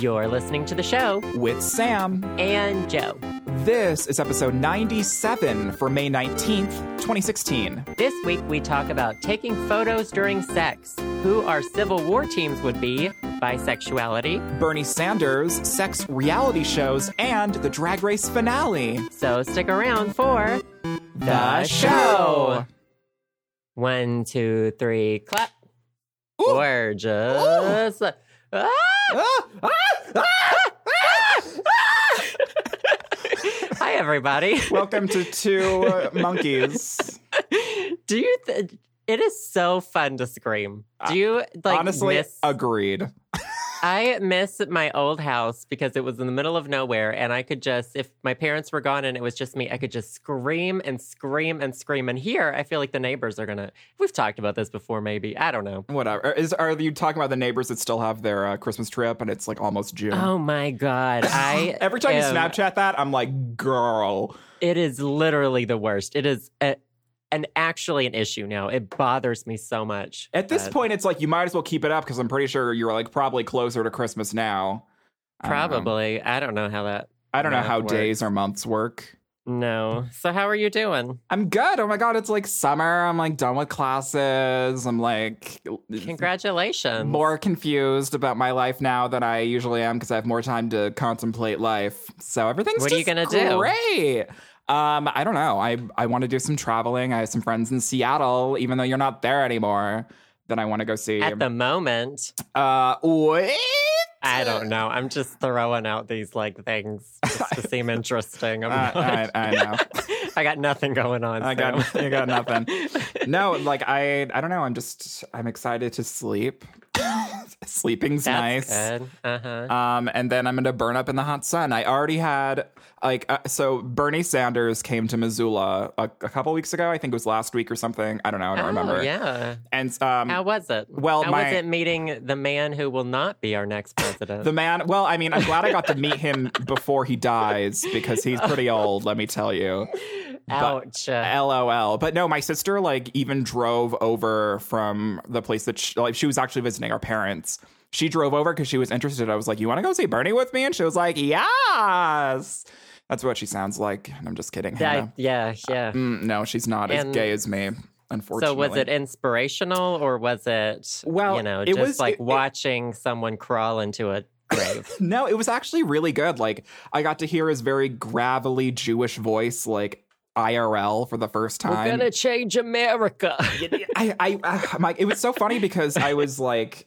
You're listening to the show with Sam. and Joe. This is episode 97 for May 19th, 2016. This week we talk about taking photos during sex, who our Civil War teams would be, bisexuality. Bernie Sanders, sex reality shows, and the drag race finale. So stick around for The show. One, two, three, clap. Ooh. Gorgeous. Ah! Ah, ah, ah, Hi, everybody. Welcome to Two Monkeys. Do you? Th- it is so fun to scream. Do you like Honestly, miss? agreed. I miss my old house because it was in the middle of nowhere, and I could just, if my parents were gone and it was just me, I could just scream and scream and scream. And here, I feel like the neighbors are gonna. We've talked about this before, maybe. I don't know. Whatever. Is are you talking about the neighbors that still have their uh, Christmas tree up and it's like almost June? Oh my god! I Every time you Snapchat that, I'm like, girl. it is literally the worst. It is a, an actually an issue now. It bothers me so much. At this point, it's like you might as well keep it up because I'm pretty sure you're like probably closer to Christmas now. Don't probably. I don't know how that. I don't know how works. days or months work. No. So how are you doing? I'm good. Oh my god, it's like summer. I'm like done with classes. I'm like Congratulations. more confused about my life now than I usually am because I have more time to contemplate life. So everything's What are you gonna do? Great. Um, I don't know. I I want to do some traveling. I have some friends in Seattle, even though you're not there anymore. That I want to go see. At the moment, uh, wait. I don't know. I'm just throwing out these like things just to seem interesting. I'm Uh, not- I, I know. I got nothing going on. I got you got nothing. No, like I I don't know. I'm just I'm excited to sleep. Sleeping's That's nice. good. Uh huh. Um, and then I'm gonna burn up in the hot sun. I already had like uh, so Bernie Sanders came to Missoula a, a couple weeks ago. I think it was last week or something. I don't know. I don't remember. Oh, yeah. And um, How was it? well, how my- was it meeting the man who will not be our next president? the man. Well, I mean, I'm glad I got to meet him before he dies because he's pretty old. Let me tell you. Ouch. Uh, LOL. But no, my sister like even drove over from the place that she, like she was actually visiting our parents. She drove over because she was interested. I was like, "You want to go see Bernie with me?" And she was like, "Yes." That's what she sounds like. And I'm just kidding. Hannah. yeah, yeah. Mm, no, she's not And- as gay as me. Unfortunately. So was it inspirational or was it, Well, you know, it just was- like it- it- watching someone crawl into a grave? No, it was actually really good. Like I got to hear his very gravelly Jewish voice, like IRL for the first time. We're gonna change America. I, I, uh, I like, it was so funny because I was like,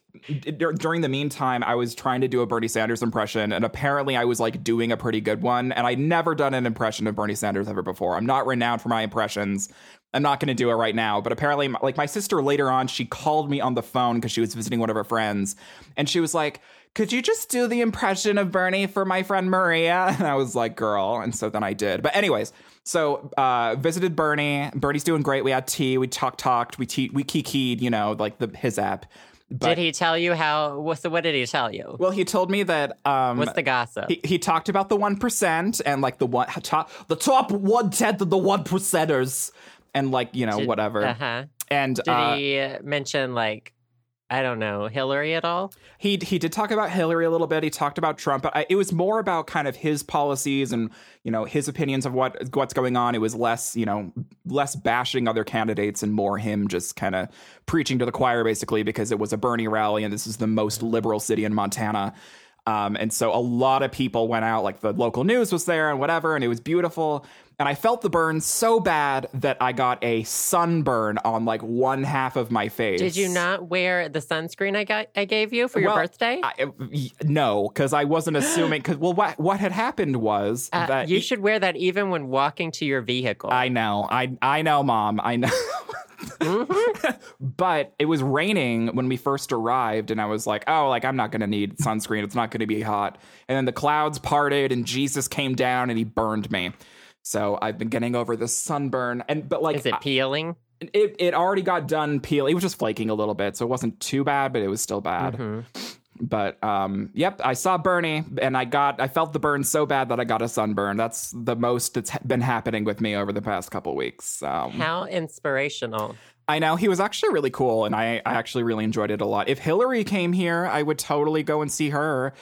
dur- during the meantime, I was trying to do a Bernie Sanders impression, and apparently I was like doing a pretty good one. And I'd never done an impression of Bernie Sanders ever before. I'm not renowned for my impressions. I'm not going to do it right now, but apparently, like my sister later on, she called me on the phone because she was visiting one of her friends, and she was like, "Could you just do the impression of Bernie for my friend Maria?" And I was like, "Girl," and so then I did. But anyways, so uh, visited Bernie. Bernie's doing great. We had tea. We talked, talked. We te- we kikied, you know, like the his app. But, did he tell you how? what- So what did he tell you? Well, he told me that. Um, What's the gossip? he, he talked about the one percent and like the one top the top one tenth of the one percenters and like you know whatever. Uh huh. And Did uh, he mention like I don't know Hillary at all? he he did talk about Hillary a little bit. He talked about Trump, but I, it was more about kind of his policies and you know his opinions of what what's going on. It was less you know less bashing other candidates and more him just kind of preaching to the choir basically because it was a Bernie rally and this is the most liberal city in Montana. Um, and so a lot of people went out, like the local news was there and whatever, and it was beautiful. And I felt the burn so bad that I got a sunburn on like one half of my face. Did you not wear the sunscreen I got I gave you for your Well, birthday? I, no, because I wasn't assuming. Because well, what what had happened was Uh, that you should wear that even when walking to your vehicle. I know, I I know, mom, I know. but it was raining when we first arrived, and I was like, oh, like I'm not gonna need sunscreen. It's not gonna be hot. And then the clouds parted, and Jesus came down, and he burned me. So I've been getting over the sunburn, and but like Is it peeling? it, it already got done peeling. It was just flaking a little bit, so it wasn't too bad, but it was still bad. Mhm. But um, yep, I saw Bernie, and I got I felt the burn so bad that I got a sunburn. That's the most that's ha- been happening with me over the past couple weeks. Um, How inspirational. I know he was actually really cool, and I, I actually really enjoyed it a lot. If Hillary came here, I would totally go and see her.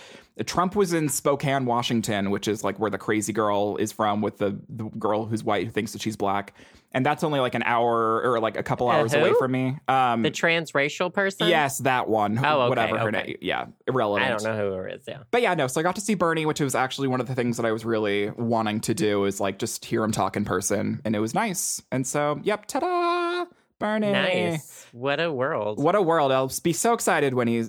Trump was in Spokane, Washington, which is like where the crazy girl is from with the, the girl who's white who thinks that she's black. And that's only like an hour or like a couple hours who? away from me. Um, The transracial person? yes, that one. Oh, okay, whatever her okay. name. Yeah, irrelevant. I don't know who it is. Yeah. But yeah, no. So I got to see Bernie, which was actually one of the things that I was really wanting to do is like just hear him talk in person, and it was nice. And so, yep, ta-da, Bernie. Nice. What a world. What a world! I'll be so excited when he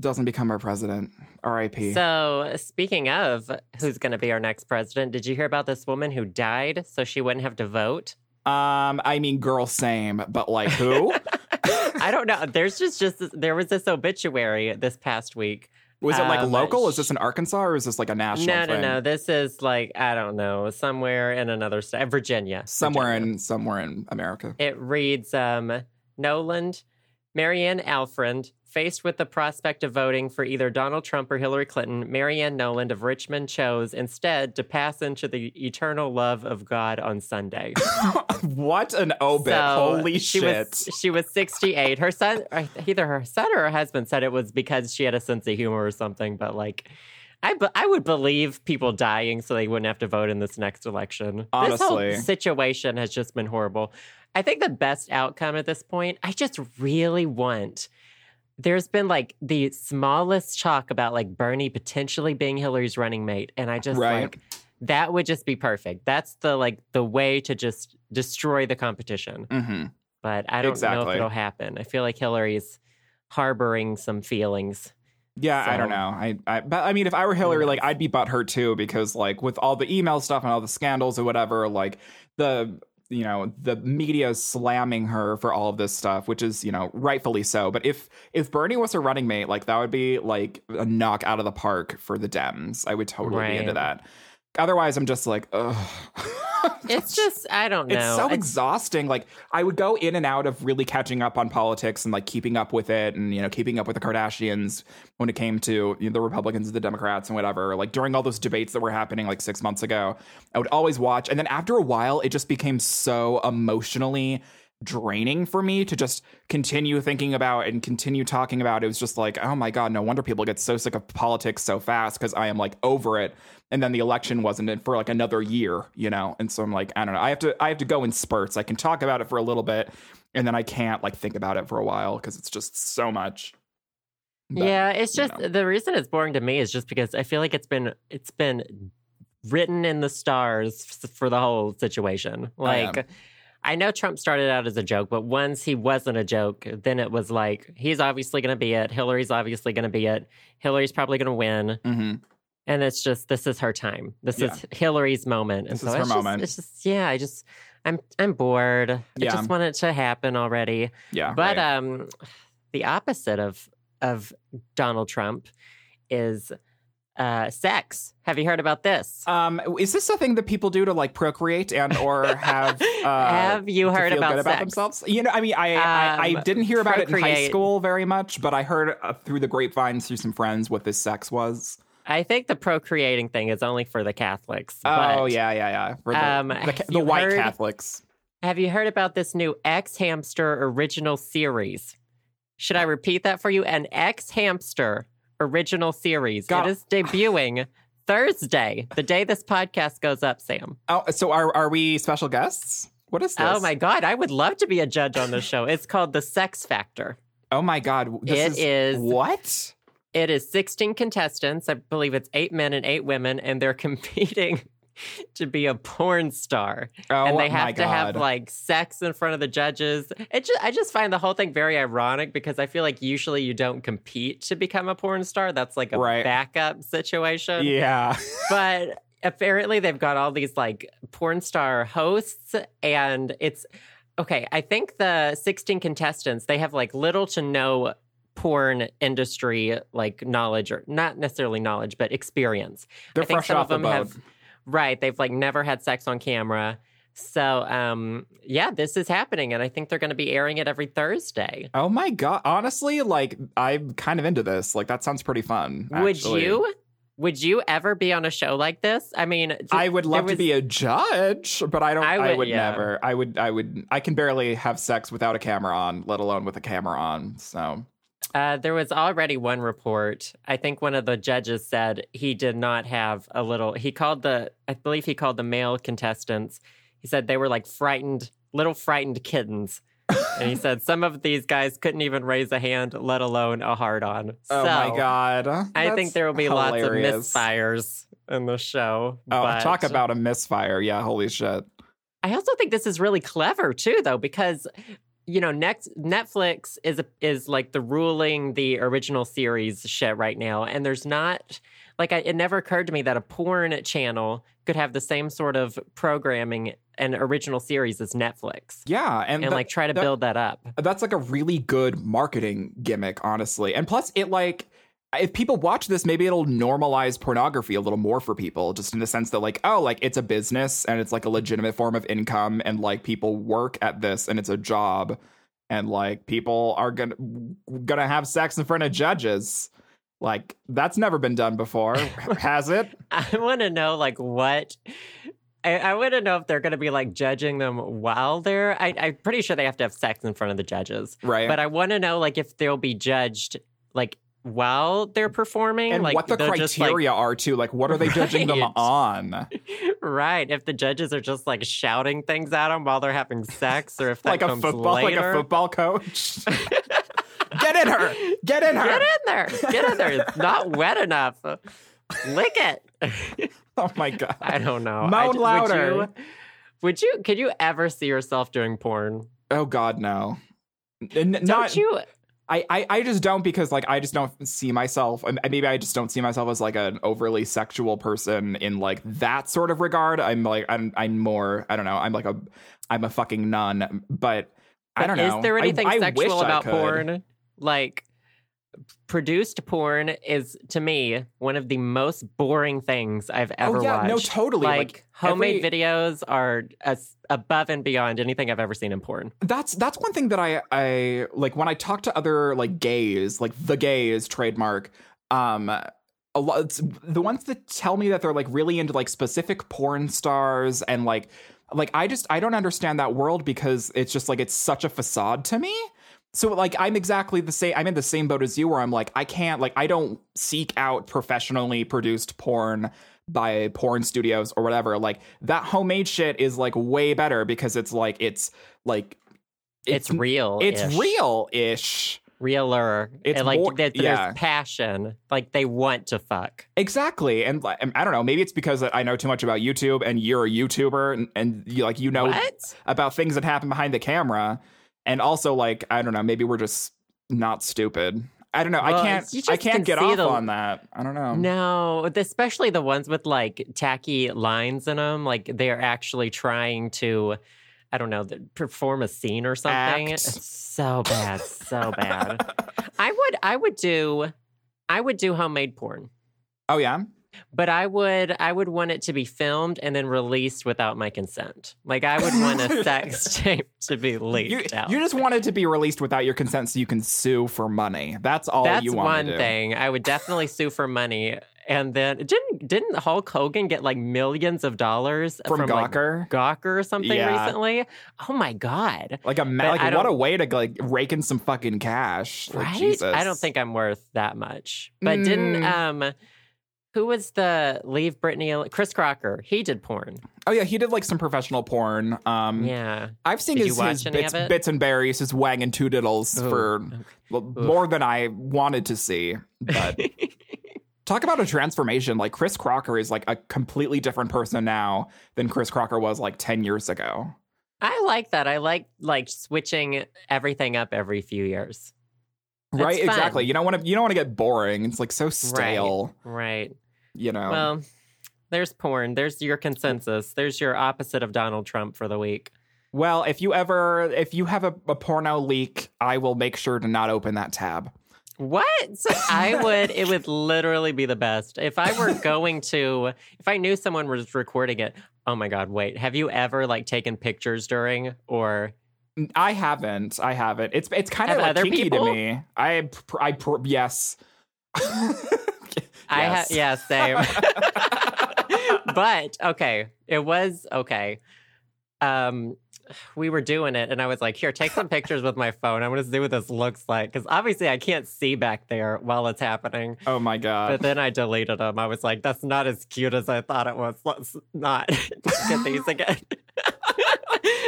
doesn't become our president. R.I.P. So, speaking of who's going to be our next president, did you hear about this woman who died so she wouldn't have to vote? um, I mean, girl, same, but like who? I don't know. There's just just there was this obituary this past week. Was it like Um, local? Is this in Arkansas or is this like a national No, no, thing? no. This is like I don't know, somewhere in another state, Virginia. Somewhere Virginia. in somewhere in America. It reads um, Noland, Marianne Alfred, faced with the prospect of voting for either Donald Trump or Hillary Clinton, Marianne Noland of Richmond chose instead to pass into the eternal love of God on Sunday. what an obit! So, Holy she shit! Was, she was 68. Her son, uh, either her son or her husband said it was because she had a sense of humor or something, but like, I, be- I would believe people dying so they wouldn't have to vote in this next election. this whole situation has just been horrible. I think the best outcome at this point, I just really want. There's been like the smallest talk about like Bernie potentially being Hillary's running mate, and I just Right. like that would just be perfect. That's the like the way to just destroy the competition hmm but I don't know if it'll happen. I feel like Hillary's harboring some feelings. Yeah, I don't know. I, I, but I mean, if I were Hillary, like, I'd be butthurt too, because like with all the email stuff and all the scandals or whatever, like the you know the media is slamming her for all of this stuff, which is you know rightfully so. But if if Bernie was her running mate, like that would be like a knock out of the park for the Dems. I would totally be into that. Otherwise, I'm just like, ugh. It's just I don't know. It's so It's- exhausting. Like I would go in and out of really catching up on politics and like keeping up with it, and you know keeping up with the Kardashians when it came to you know, the Republicans and the Democrats and whatever. Like during all those debates that were happening like six months ago, I would always watch, and then after a while, it just became so emotionally draining for me to just continue thinking about and continue talking about. It was just like oh my god no wonder people get so sick of politics so fast because i am like over it. And then the election wasn't in for like another year you know? And so i'm like i don't know. I have to i have to go in spurts. I can talk about it for a little bit and then i can't like think about it for a while because it's just so much. But, yeah, it's you just know. the reason it's boring to me is just because I feel like it's been it's been written in the stars for the whole situation. Like I know Trump started out as a joke, but once he wasn't a joke, then it was like he's obviously going to be it. Hillary's obviously going to be it. Hillary's probably going to win. Mhm. and it's just this is her time. This Yeah. is Hillary's moment. This and is her it's just- moment. it's just yeah, I just I'm I'm bored. I just want it to happen already. yeah But right. um the opposite of of Donald Trump is uh sex. Have you heard about this? um is this a thing that people do to like procreate and or have uh Have you heard about about themselves. You know, I mean, I I, I Um, didn't hear about it in high school very much, but I heard uh, through the grapevines through some friends what this sex was. I think the procreating thing is only for the Catholics. Oh but yeah, yeah, yeah. For the, Um, the, the white heard- Catholics. Have you heard about this new xHamster original series? Should I repeat that for you? An xHamster original series. God. It is debuting Thursday, the day this podcast goes up, Sam. Oh, so are are we special guests? What is oh this? Oh my God, I would love to be a judge on this show. It's called The Sex Factor. Oh my God! This It is- what? It is 16 contestants. I believe it's eight men and eight women, and they're competing to be a porn star. Oh and they have to God! have like sex in front of the judges. It just, I just find the whole thing very ironic because I feel like usually you don't compete to become a porn star. That's like a Right. backup situation. yeah. But apparently they've got all these like porn star hosts and it's okay, I think the 16 contestants, they have like little to no porn industry like knowledge or not necessarily knowledge but experience. They're I think fresh some off of the them boat. have right. They've like never had sex on camera. So um yeah, this is happening and I think they're gonna be airing it every Thursday. Oh my god! Honestly, like I'm kind of into this. Like that sounds pretty fun. Would you would you ever be on a show like this? I mean I would love to be a judge, but I don't. I I would- would, yeah. never. I would. I would. I can barely have sex without a camera on, let alone with a camera on. So Uh, there was already one report. I think one of the judges said he did not have a little. He called the, I believe he called the male contestants. He said they were like frightened, little frightened kittens. and he said some of these guys couldn't even raise a hand, let alone a hard on. Oh my god! I think there will be hilarious. lots of misfires in the show. Oh, but- talk about a misfire! Yeah, holy shit. I also think this is really clever too, though, because you know, next Netflix is is like the ruling the original series shit right now, and there's not like I, it never occurred to me that a porn channel could have the same sort of programming and original series as Netflix, Yeah, and, and that- like try to that- build that up. that's like a really good marketing gimmick, honestly. And plus, it like if people watch this, maybe it'll normalize pornography a little more for people, just in the sense that like, oh, like it's a business and it's like a legitimate form of income, and like people work at this and it's a job, and like people are gonna gonna have sex in front of judges. Like that's never been done before, has it? I want to know like what. I, I want to know if they're going to be like judging them while they're. I, I'm pretty sure they have to have sex in front of the judges. Right. But I want to know like if they'll be judged like while they're performing and like what the just, like- criteria are too. Like, what are they judging them on? right if the judges are just like shouting things at them while they're having sex or if that like a football, like a football coach. Get in her! Get in her! get in there get in there it's not wet enough lick it Oh my god! i don't know Moan I ju- would louder. you, would you could you ever see yourself doing porn Oh god, no. N- don't not you I, I I just don't because like I just don't see myself. and Maybe I just don't see myself as like an overly sexual person in like that sort of regard. I'm like I'm I'm more I don't know. I'm like a I'm a fucking nun, but I don't know. Is there anything I sexual I about porn? Like, produced porn is to me one of the most boring things I've ever oh yeah, watched. no, totally. Like, Like, homemade every- videos are as above and beyond anything I've ever seen in porn. that's that's one thing that I I like when I talk to other like gays, like the gays trademark. Um, a lot it's the ones that tell me that they're like really into like specific porn stars and like like I just I don't understand that world because it's just like it's such a facade to me. So like I'm exactly the same I'm in the same boat as you where I'm like I can't like I don't seek out professionally produced porn by porn studios or whatever. Like that homemade shit is like way better because it's like it's like It's, real. it's real ish. realer. It's and like more- there- there's yeah. passion. Like they want to fuck. Exactly. And like, I don't know, maybe it's because I know too much about YouTube and you're a YouTuber and, and you like you know what? about things that happen behind the camera. And also like I don't know, maybe we're just not stupid. I don't know. Well, I can't I can't can get off the- on that. I don't know. No, especially the ones with like tacky lines in them. Like they're actually trying to, I don't know, perform a scene or something. Act. It's so bad, so bad. I would, I would do, I would do homemade porn, Oh yeah. But I would, I would want it to be filmed and then released without my consent. Like I would want a sex tape to be You, leaked out. you just want it to be released without your consent so you can sue for money. That's all That's you want one thing. I would definitely sue for money. And then didn't didn't Hulk Hogan get like millions of dollars From like, Gawker? Gawker or something Yeah. recently? Oh my god! Like a ma- like what a way to like rake in some fucking cash. Like, Right? Jesus. I don't think I'm worth that much. But didn't Mm. um, who was the leave Britney? al- Chris Crocker. He did porn. Oh yeah, he did like some professional porn. Um Yeah. I've seen Did his, his bits, bits and berries, his wang and two diddles Ooh. for well, more than I wanted to see. But talk about a transformation. Like Chris Crocker is like a completely different person now than Chris Crocker was like 10 years ago. I like that. I like like switching everything up every few years. Right? fun. Exactly. You don't want to you don't want to get boring. It's like so stale, Right. you know. Well, there's porn. There's your consensus. There's your opposite of Donald Trump for the week. Well, if you ever if you have a, a porno leak, I will make sure to not open that tab. What? I would, it would literally be the best. If I were going to, if I knew someone was recording it, oh my God, wait. Have you ever like taken pictures during or I haven't. I haven't. It's it's kind of like other kinky people? to me. I pr- I pr- yes. I have, Yes. yeah, same. but okay, it was okay. Um, we were doing it, and I was like, "Here, take some pictures with my phone. I want to see what this looks like." Because obviously, I can't see back there while it's happening. Oh my god! But then I deleted them. I was like, "That's not as cute as I thought it was. Let's not get these again."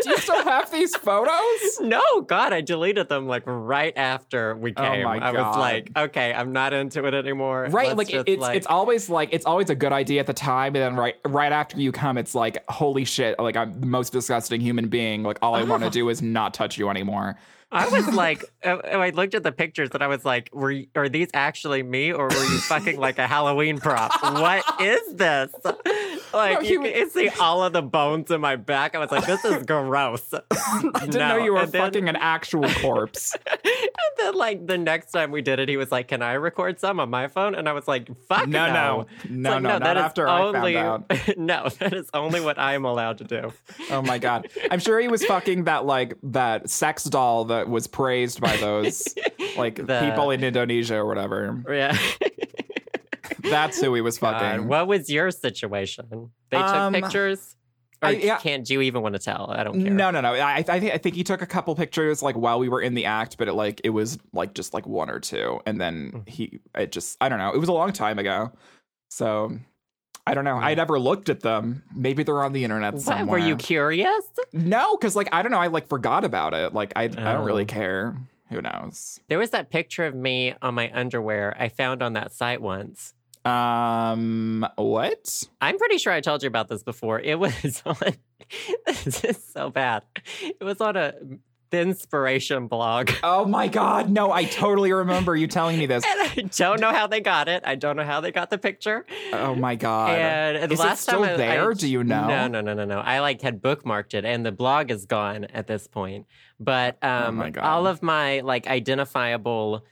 Do you still have these photos? No, God, I deleted them like right after we Oh came. my I was like, okay, I'm not into it anymore. Right, Let's like it's like- it's always like it's always a good idea at the time, and then right right after you come, it's like holy shit! Like I'm the most disgusting human being. Like all I want to do is not touch you anymore. I was like, uh, I looked at the pictures and I was like, were y- are these actually me or were you fucking like a Halloween prop? What is this? Like No, you can see all of the bones in my back. I was like, this is gross. I didn't know you were then, fucking an actual corpse. And then like the next time we did it, he was like, "Can I record some on my phone?" And I was like, "Fuck No, no, no. It's No, like, no, not that is after I found only, out. no, that is only what I am allowed to do. Oh my god! I'm sure he was fucking that like that sex doll that was praised by those like The- people in Indonesia or whatever. Yeah. That's who he was God, fucking. what was your situation? They took Um, pictures, or I- yeah. can't do you even want to tell? I don't care. No, no, no. I, I think I think he took a couple pictures like while we were in the act, but it like it was like just like one or two, and Hmm. then he it just I don't know. It was a long time ago, so I don't know. I never looked at them. Maybe they're on the internet What, somewhere. were you curious? No, because like I don't know. I like forgot about it. Like I I don't really Oh. care. Who knows? There was that picture of me on my underwear I found on that site once. Um, what? I'm pretty sure I told you about this before. It was on. this is so bad. It was on a thinspiration blog. Oh my god, no! I totally remember you telling me this. And I don't know how they got it. I don't know how they got the picture. Oh my god! And the Is it last still time I- there? I- Do you know? No, no, no, no, no. I like had bookmarked it, and the blog is gone at this point. But um, Oh my God. all of my like identifiable,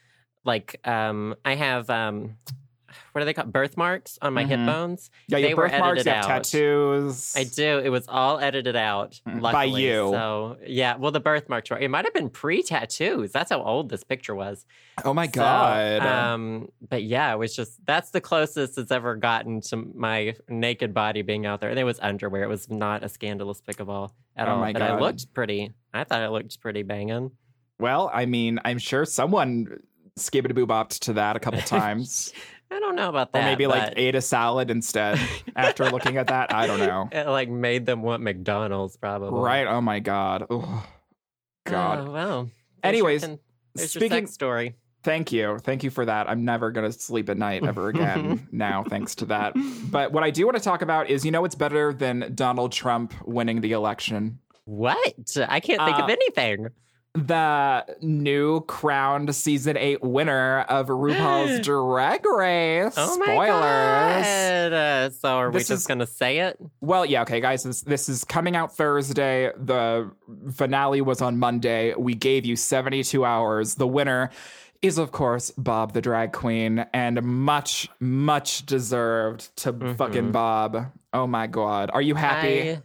like um, I have um, what are they called? Birthmarks on my hip Mhm. bones. Yeah, They your were birthmarks, edited out. tattoos. I do. It was all edited out Mm, by you. So yeah, well, the birthmarks were. It might have been pre-tattoos. That's how old this picture was. Oh my So, god! um, but yeah, it was just that's the closest it's ever gotten to my naked body being out there. And it was underwear. It was not a scandalous pic of all at Oh all. my but I looked pretty. I thought it looked pretty banging. well, I mean, I'm sure someone skibbity boo bopped to that a couple times, I don't know about that. or maybe like ate a salad instead after looking at that. I don't know. it like made them want McDonald's probably. Right? Oh my god! Ugh. God. Oh, well. There's Anyways, con- there's your speaking. sex story. Thank you. Thank you for that. I'm never going to sleep at night ever again now, thanks to that. But what I do want to talk about is you know, it's better than Donald Trump winning the election. What? I can't think Uh, of anything. The new crowned season eight winner of RuPaul's Drag Race. Oh my Spoilers. god! Uh, so are we just is- gonna say it? Well, yeah, okay, guys. This, this is coming out Thursday. The finale was on Monday. We gave you 72 hours. The winner is, of course, Bob the drag queen, and much, much deserved to fucking Bob. Oh my god. Are you happy? I,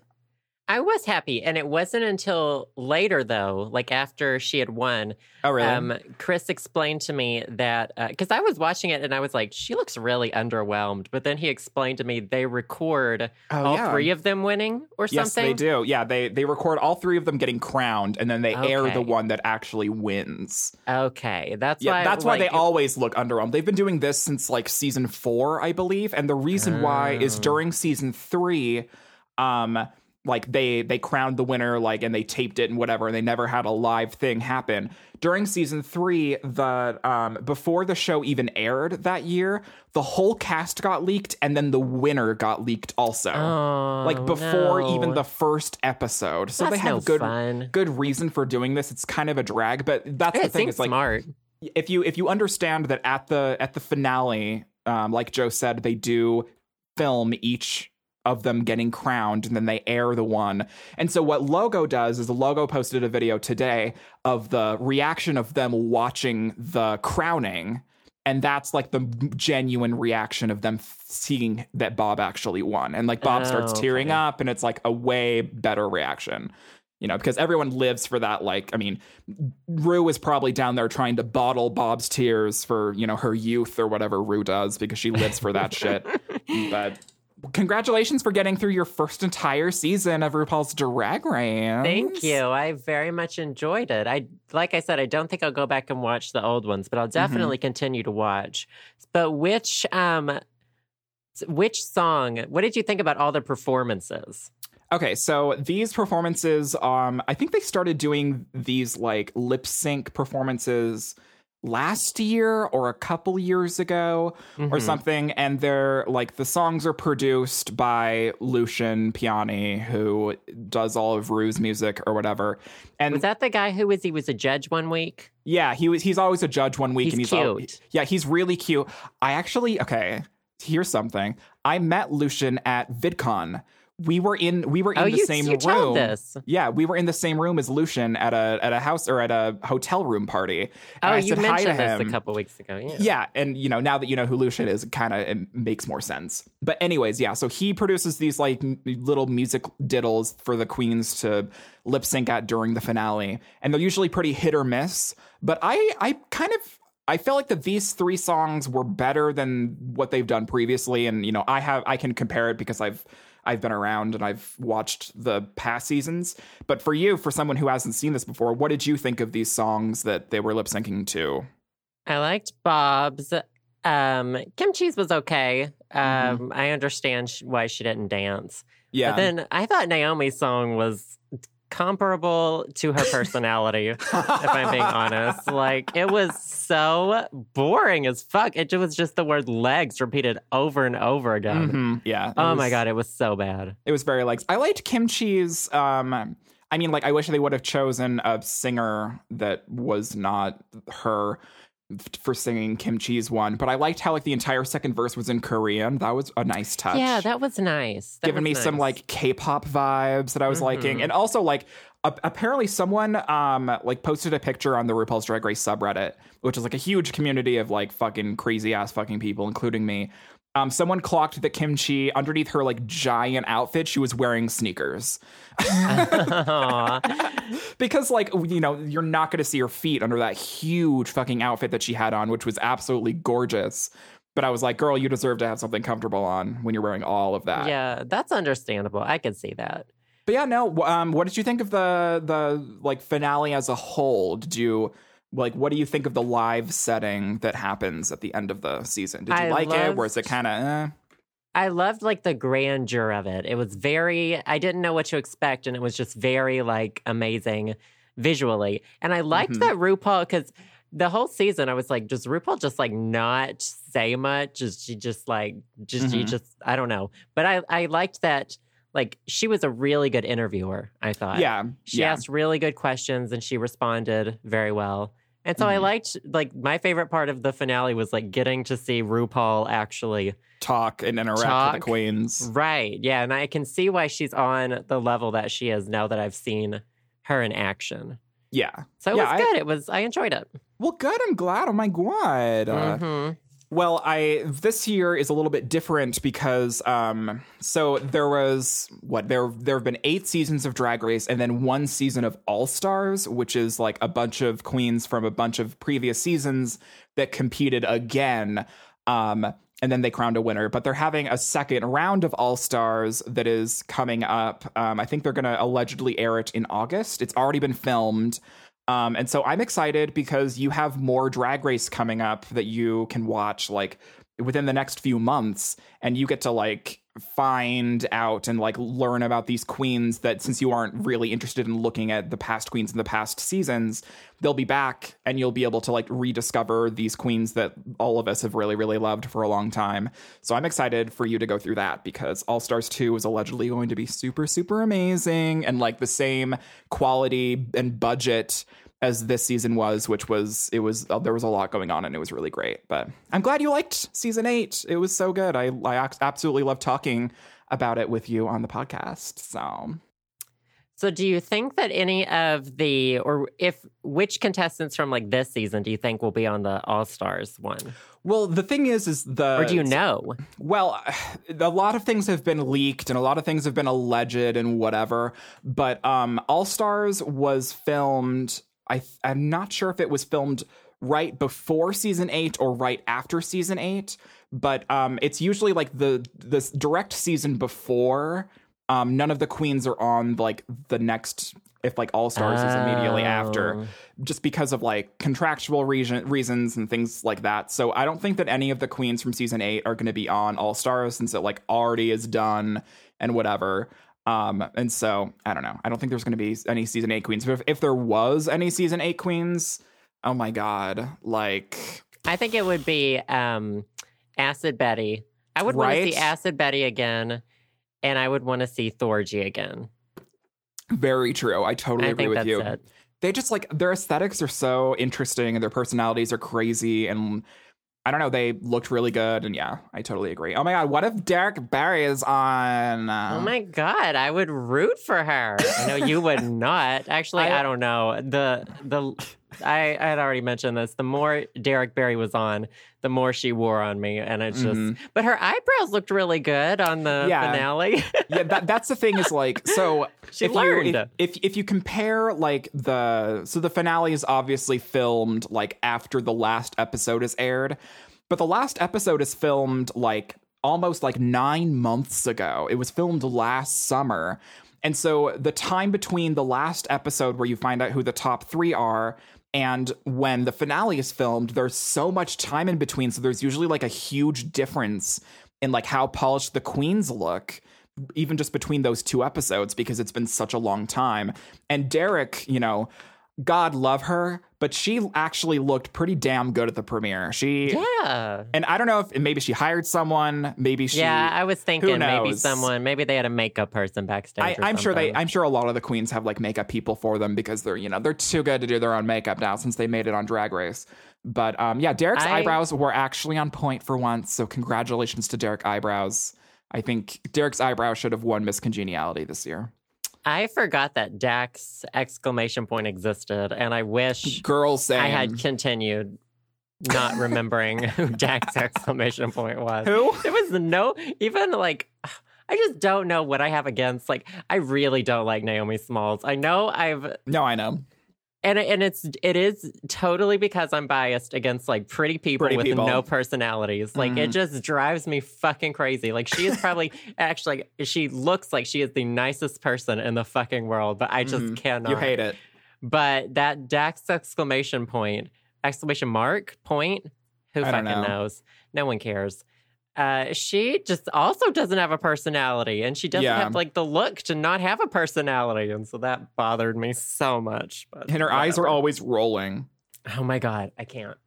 I was happy, and it wasn't until later, though, like after she had won, oh, really? um, Chris explained to me that because I was watching it and I was like, she looks really underwhelmed. But then he explained to me they record Oh, all yeah. three of them winning or Yes, something. they do. Yeah, they they record all three of them getting crowned, and then they air the one that actually wins. Okay, that's Yeah, why. that's why they like, always look underwhelmed. They've been doing this since like season four, I believe, and the reason why is Oh. during season three, um, like they they crowned the winner, like, and they taped it and whatever, and they never had a live thing happen. During season three, the um before the show even aired that year, the whole cast got leaked, and then the winner got leaked also. Oh, like before no. even the first episode, so That's they have no good fun. good reason for doing this. It's kind of a drag, but that's the thing. It's like smart. if you if you understand that at the at the finale, um, like Joe said, they do film each of them getting crowned and then they air the one. And so what Logo does is Logo posted a video today of the reaction of them watching the crowning. And that's like the genuine reaction of them seeing that Bob actually won. And like Bob Oh, starts tearing okay. up and it's like a way better reaction. You know, because everyone lives for that. Like, I mean, Ru is probably down there trying to bottle Bob's tears for, you know, her youth or whatever Ru does because she lives for that shit. But congratulations for getting through your first entire season of RuPaul's Drag Race. Thank you. I very much enjoyed it. I like I said, I don't think I'll go back and watch the old ones, but I'll Mm-hmm. definitely continue to watch. But which um which song, what did you think about all the performances? Okay, so these performances, um, I think they started doing these like lip sync performances last year or a couple years ago or Mhm. something, and they're like the songs are produced by Lucian Piane, who does all of Ru's music or whatever. And Was that the guy who was he was a judge one week? yeah, he was he's always a judge one week He's and he's cute. yeah, he's really cute. I actually okay, here's something. I met Lucian at VidCon. We were in we were in oh, the you, same you room. told this. Yeah, we were in the same room as Lucian at a at a house or at a hotel room party. And Oh, I you said hi to mentioned this a couple weeks ago. Yeah. Yeah, and you know now that you know who Lucian is, it kind of it makes more sense. But anyways, yeah, so he produces these like m- little music diddles for the queens to lip sync at during the finale, and they're usually pretty hit or miss. But I I kind of I felt like that these three songs were better than what they've done previously, and you know I have I can compare it because I've I've been around and I've watched the past seasons. But for you, for someone who hasn't seen this before, what did you think of these songs that they were lip syncing to? I liked Bob's. Um, Kim Chi's was okay. Um, Mm-hmm. I understand why she didn't dance. Yeah. But then I thought Naomi's song was comparable to her personality, if I'm being honest. Like, it was so boring as fuck. It was just the word legs repeated over and over again. Mhm, Yeah. Oh my God, it was so bad. It was very like I liked Kim Chi's um I mean like I wish they would have chosen a singer that was not her for singing Kim Chi's one, but I liked how like the entire second verse was in Korean. That was a nice touch. Yeah, that was nice. That giving me was some like K-pop vibes that I was liking, Mhm. and also like a- apparently someone um like posted a picture on the RuPaul's Drag Race subreddit, which is like a huge community of like fucking crazy ass fucking people, including me. Um, someone clocked that Kim Chi underneath her like giant outfit, she was wearing sneakers because like you know you're not going to see her feet under that huge fucking outfit that she had on, which was absolutely gorgeous. But I was like, girl, you deserve to have something comfortable on when you're wearing all of that. yeah, that's understandable. I could see that. But yeah, no. Um, what did you think of the the like finale as a whole? Did you like what do you think of the live setting that happens at the end of the season? Did you I like it? Or is it kind of eh? I loved like the grandeur of it. It was very I didn't know what to expect and it was just very like amazing visually. And I liked Mhm. that RuPaul cuz the whole season I was like does RuPaul just like not say much? Is she just like just she Mhm. just I don't know. But I I liked that like she was a really good interviewer, I thought. yeah, She yeah. asked really good questions and she responded very well. And so I Mhm. liked like my favorite part of the finale was like getting to see RuPaul actually talk and interact with the queens. Right. Yeah. And I can see why she's on the level that she is now that I've seen her in action. Yeah. So it Yeah, was I- good. It was, I enjoyed it. Well, good. I'm glad. Oh my god. Uh, Mhm. Well, I this year is a little bit different because um so there was what there there have been 8 seasons of Drag Race and then one season of All Stars, which is like a bunch of queens from a bunch of previous seasons that competed again um and then they crowned a winner, but they're having a second round of All Stars that is coming up. Um, I think they're going to allegedly air it in August. It's already been filmed. Um, and so I'm excited because you have more drag race coming up that you can watch like within the next few months and you get to like find out and like learn about these queens that since you aren't really interested in looking at the past queens in the past seasons they'll be back and you'll be able to like rediscover these queens that all of us have really really loved for a long time. So i'm excited for you to go through that because all stars 2 is allegedly going to be super super amazing and like the same quality and budget as this season was, which was it was uh, there was a lot going on and it was really great. But I'm glad you liked season eight. It was so good. I I absolutely love talking about it with you on the podcast. So So do you think that any of the, or if, which contestants from like this season do you think will be on the All Stars one? well, the thing is, is the Or do you know? Well, a lot of things have been leaked and a lot of things have been alleged and whatever. But um, All Stars was filmed. I I'm not sure if it was filmed right before season eight or right after season eight, but um, it's usually like the this direct season before. Um, none of the queens are on like the next if like All Stars is immediately after, Oh. just because of like contractual reason, reasons and things like that. So I don't think that any of the queens from season eight are going to be on All Stars since it like already is done and whatever. Um, and so I don't know. I don't think there's going to be any season eight queens. But if, if there was any season eight queens, oh my god, like I think it would be um, Acid Betty. I would want to see Acid Betty again, and I would want to see Thorgy again. very true. I totally I agree think with that's you. it. they just like their aesthetics are so interesting and their personalities are crazy and I don't know, they looked really good and yeah, I totally agree. Oh my god, what if Derrick Barry is on uh, Oh my god, I would root for her. I know you would not. Actually, I- I, don't know. The the I, I had already mentioned this. The more Derrick Barry was on, the more she wore on me, and it's just. Mhm. But her eyebrows looked really good on the Yeah. finale. yeah, that, that's the thing is like so She if learned. You, if, if if you compare like the so the finale is obviously filmed like after the last episode is aired, but the last episode is filmed like almost like nine months ago. It was filmed last summer. And so the time between the last episode where you find out who the top three are and when the finale is filmed, there's so much time in between. So there's usually like a huge difference in like how polished the queens look even just between those two episodes because it's been such a long time. And Derrick, you know, God love her, but she actually looked pretty damn good at the premiere. She yeah. and I don't know if maybe she hired someone, maybe she yeah, I was thinking maybe someone, maybe they had a makeup person backstage. I, I'm sure they. I'm sure a lot of the queens have like makeup people for them because they're you know they're too good to do their own makeup now since they made it on Drag Race. But um, yeah, Derrick's I- eyebrows were actually on point for once. So congratulations to Derrick eyebrows. I think Derrick's eyebrows should have won Miss Congeniality this year. I forgot that Dax exclamation point existed, and I wish Girl saying I had continued not remembering who Dax exclamation point was. who? There was no even like I just don't know what I have against. Like I really don't like Naomi Smalls. I know I've No, I know. And and it's it is totally because I'm biased against like pretty people Pretty with people. no personalities. Like it Mhm. just drives me fucking crazy. Like she is probably actually she looks like she is the nicest person in the fucking world, but I just Mhm. cannot. You hate it. But that Dax exclamation point, exclamation mark point, who fucking know. knows? No one cares. Uh, she just also doesn't have a personality, and she doesn't Yeah. have like the look to not have a personality, and so that bothered me so much. But And her eyes are always rolling. oh my god, I can't.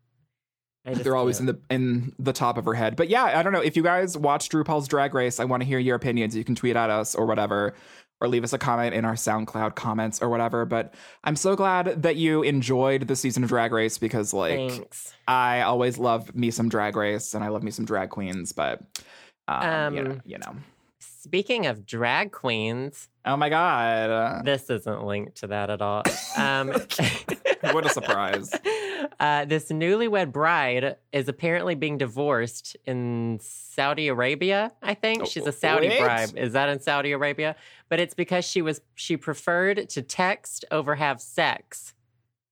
I just They're always in can't. the in the top of her head. But yeah, I don't know. If you guys watch RuPaul's Drag Race, I want to hear your opinions. You can tweet at us or whatever, or leave us a comment in our SoundCloud comments or whatever. But I'm so glad that you enjoyed the season of Drag Race because like Thanks. I always love me some Drag Race and I love me some drag queens. But um, you, know, Um, you know. Speaking of drag queens, Oh my god. this isn't linked to that at all. Um, what a surprise. Uh, this newlywed bride is apparently being divorced in Saudi Arabia. I think she's a Saudi What? bride. Is that in Saudi Arabia? But it's because she was she preferred to text over have sex.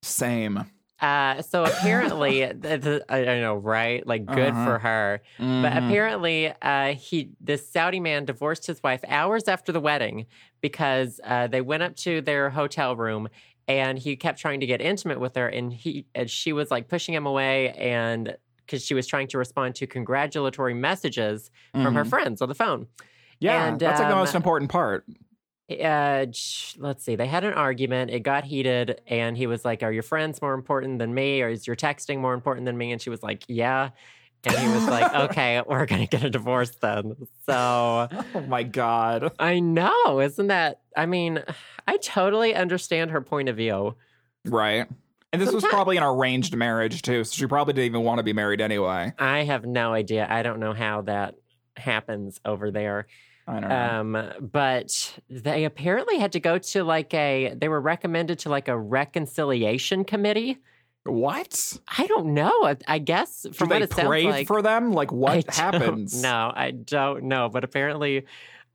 Same. Uh, so apparently, the, the, I I know, right? Like, good Uh-huh. for her. But Mhm. apparently, uh, he this Saudi man divorced his wife hours after the wedding because uh, they went up to their hotel room and he kept trying to get intimate with her, and he and she was like pushing him away, and because she was trying to respond to congratulatory messages from her Mhm. friends on the phone. Yeah, and, that's like the um, most important part. Uh, let's see. They had an argument. It got heated, and he was like, "Are your friends more important than me, or is your texting more important than me?" And she was like, "Yeah." And he was like, "Okay, we're gonna get a divorce then." So Oh my god. I know, isn't that? I mean, I totally understand her point of view. Right. And this was probably an arranged marriage too, so she probably didn't even want to be married anyway. I have no idea. I don't know how that happens over there. I don't know. Um, but they apparently had to go to like a. They were recommended to like a reconciliation committee. What? I don't know. I, I guess from Do what they it sounds pray like, for them? Like what happens? No, I don't know, but apparently,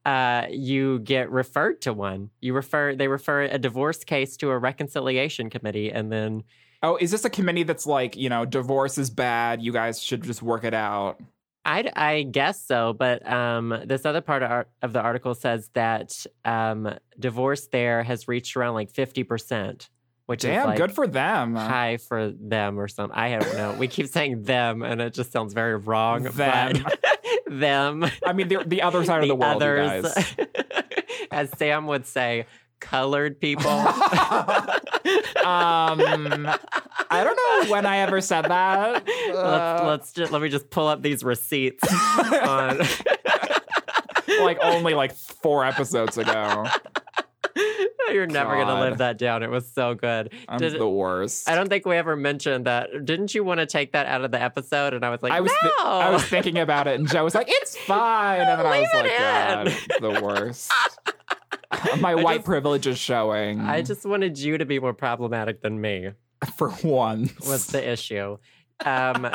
uh, you get referred to one. You refer. They refer a divorce case to a reconciliation committee, and then Oh, is this a committee that's like, you know, divorce is bad. You guys should just work it out. I, I guess so, but um, this other part of, ar- of the article says that um, divorce there has reached around like fifty percent, which is Damn, like good for them. high for them or something. I don't know. We keep saying them, and it just sounds very wrong. Them. them, I mean, the, the other side of the world, you others, guys. as Sam would say, colored people. um, I don't know when I ever said that. let's Uh, let's just let me just pull up these receipts on. like only like four episodes ago. You're never gonna live that down. It was so good. I'm Did- the worst. I don't think we ever mentioned that. Didn't you want to take that out of the episode? And I was like, I was no. thi- I was thinking about it, and Joe was like, "It's fine," and then I was like, "God, in." the worst." My white just- privilege is showing. I just wanted you to be more problematic than me. for once. Was the issue? Um,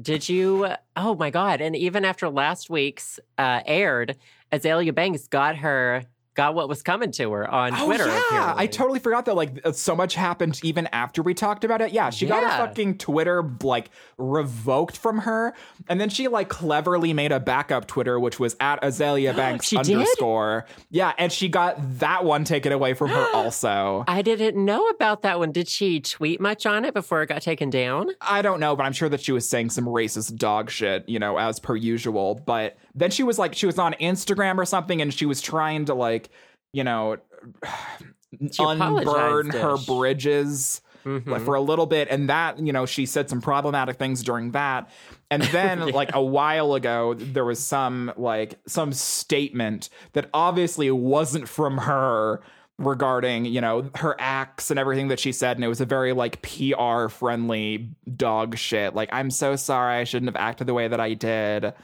did you? Oh my god! And even after last week's uh, aired, Azealia Banks got her got what was coming to her on Twitter? Oh Twitter. yeah, I totally forgot that. Like, uh, so much happened even after we talked about it. Yeah, she got her fucking Twitter like revoked from her, and then she like cleverly made a backup Twitter, which was at Azealia Banks She did? underscore. Yeah, and she got that one taken away from her also. I didn't know about that one. Did she tweet much on it before it got taken down? I don't know, but I'm sure that she was saying some racist dog shit, you know, as per usual. But then she was like, she was on Instagram or something, and she was trying to like, you know, unburn her bridges Mhm. like, for a little bit, and that you know, she said some problematic things during that. And then, like a while ago, there was some like some statement that obviously wasn't from her regarding you know her acts and everything that she said and it was a very like PR friendly dog shit like I'm so sorry I shouldn't have acted the way that I did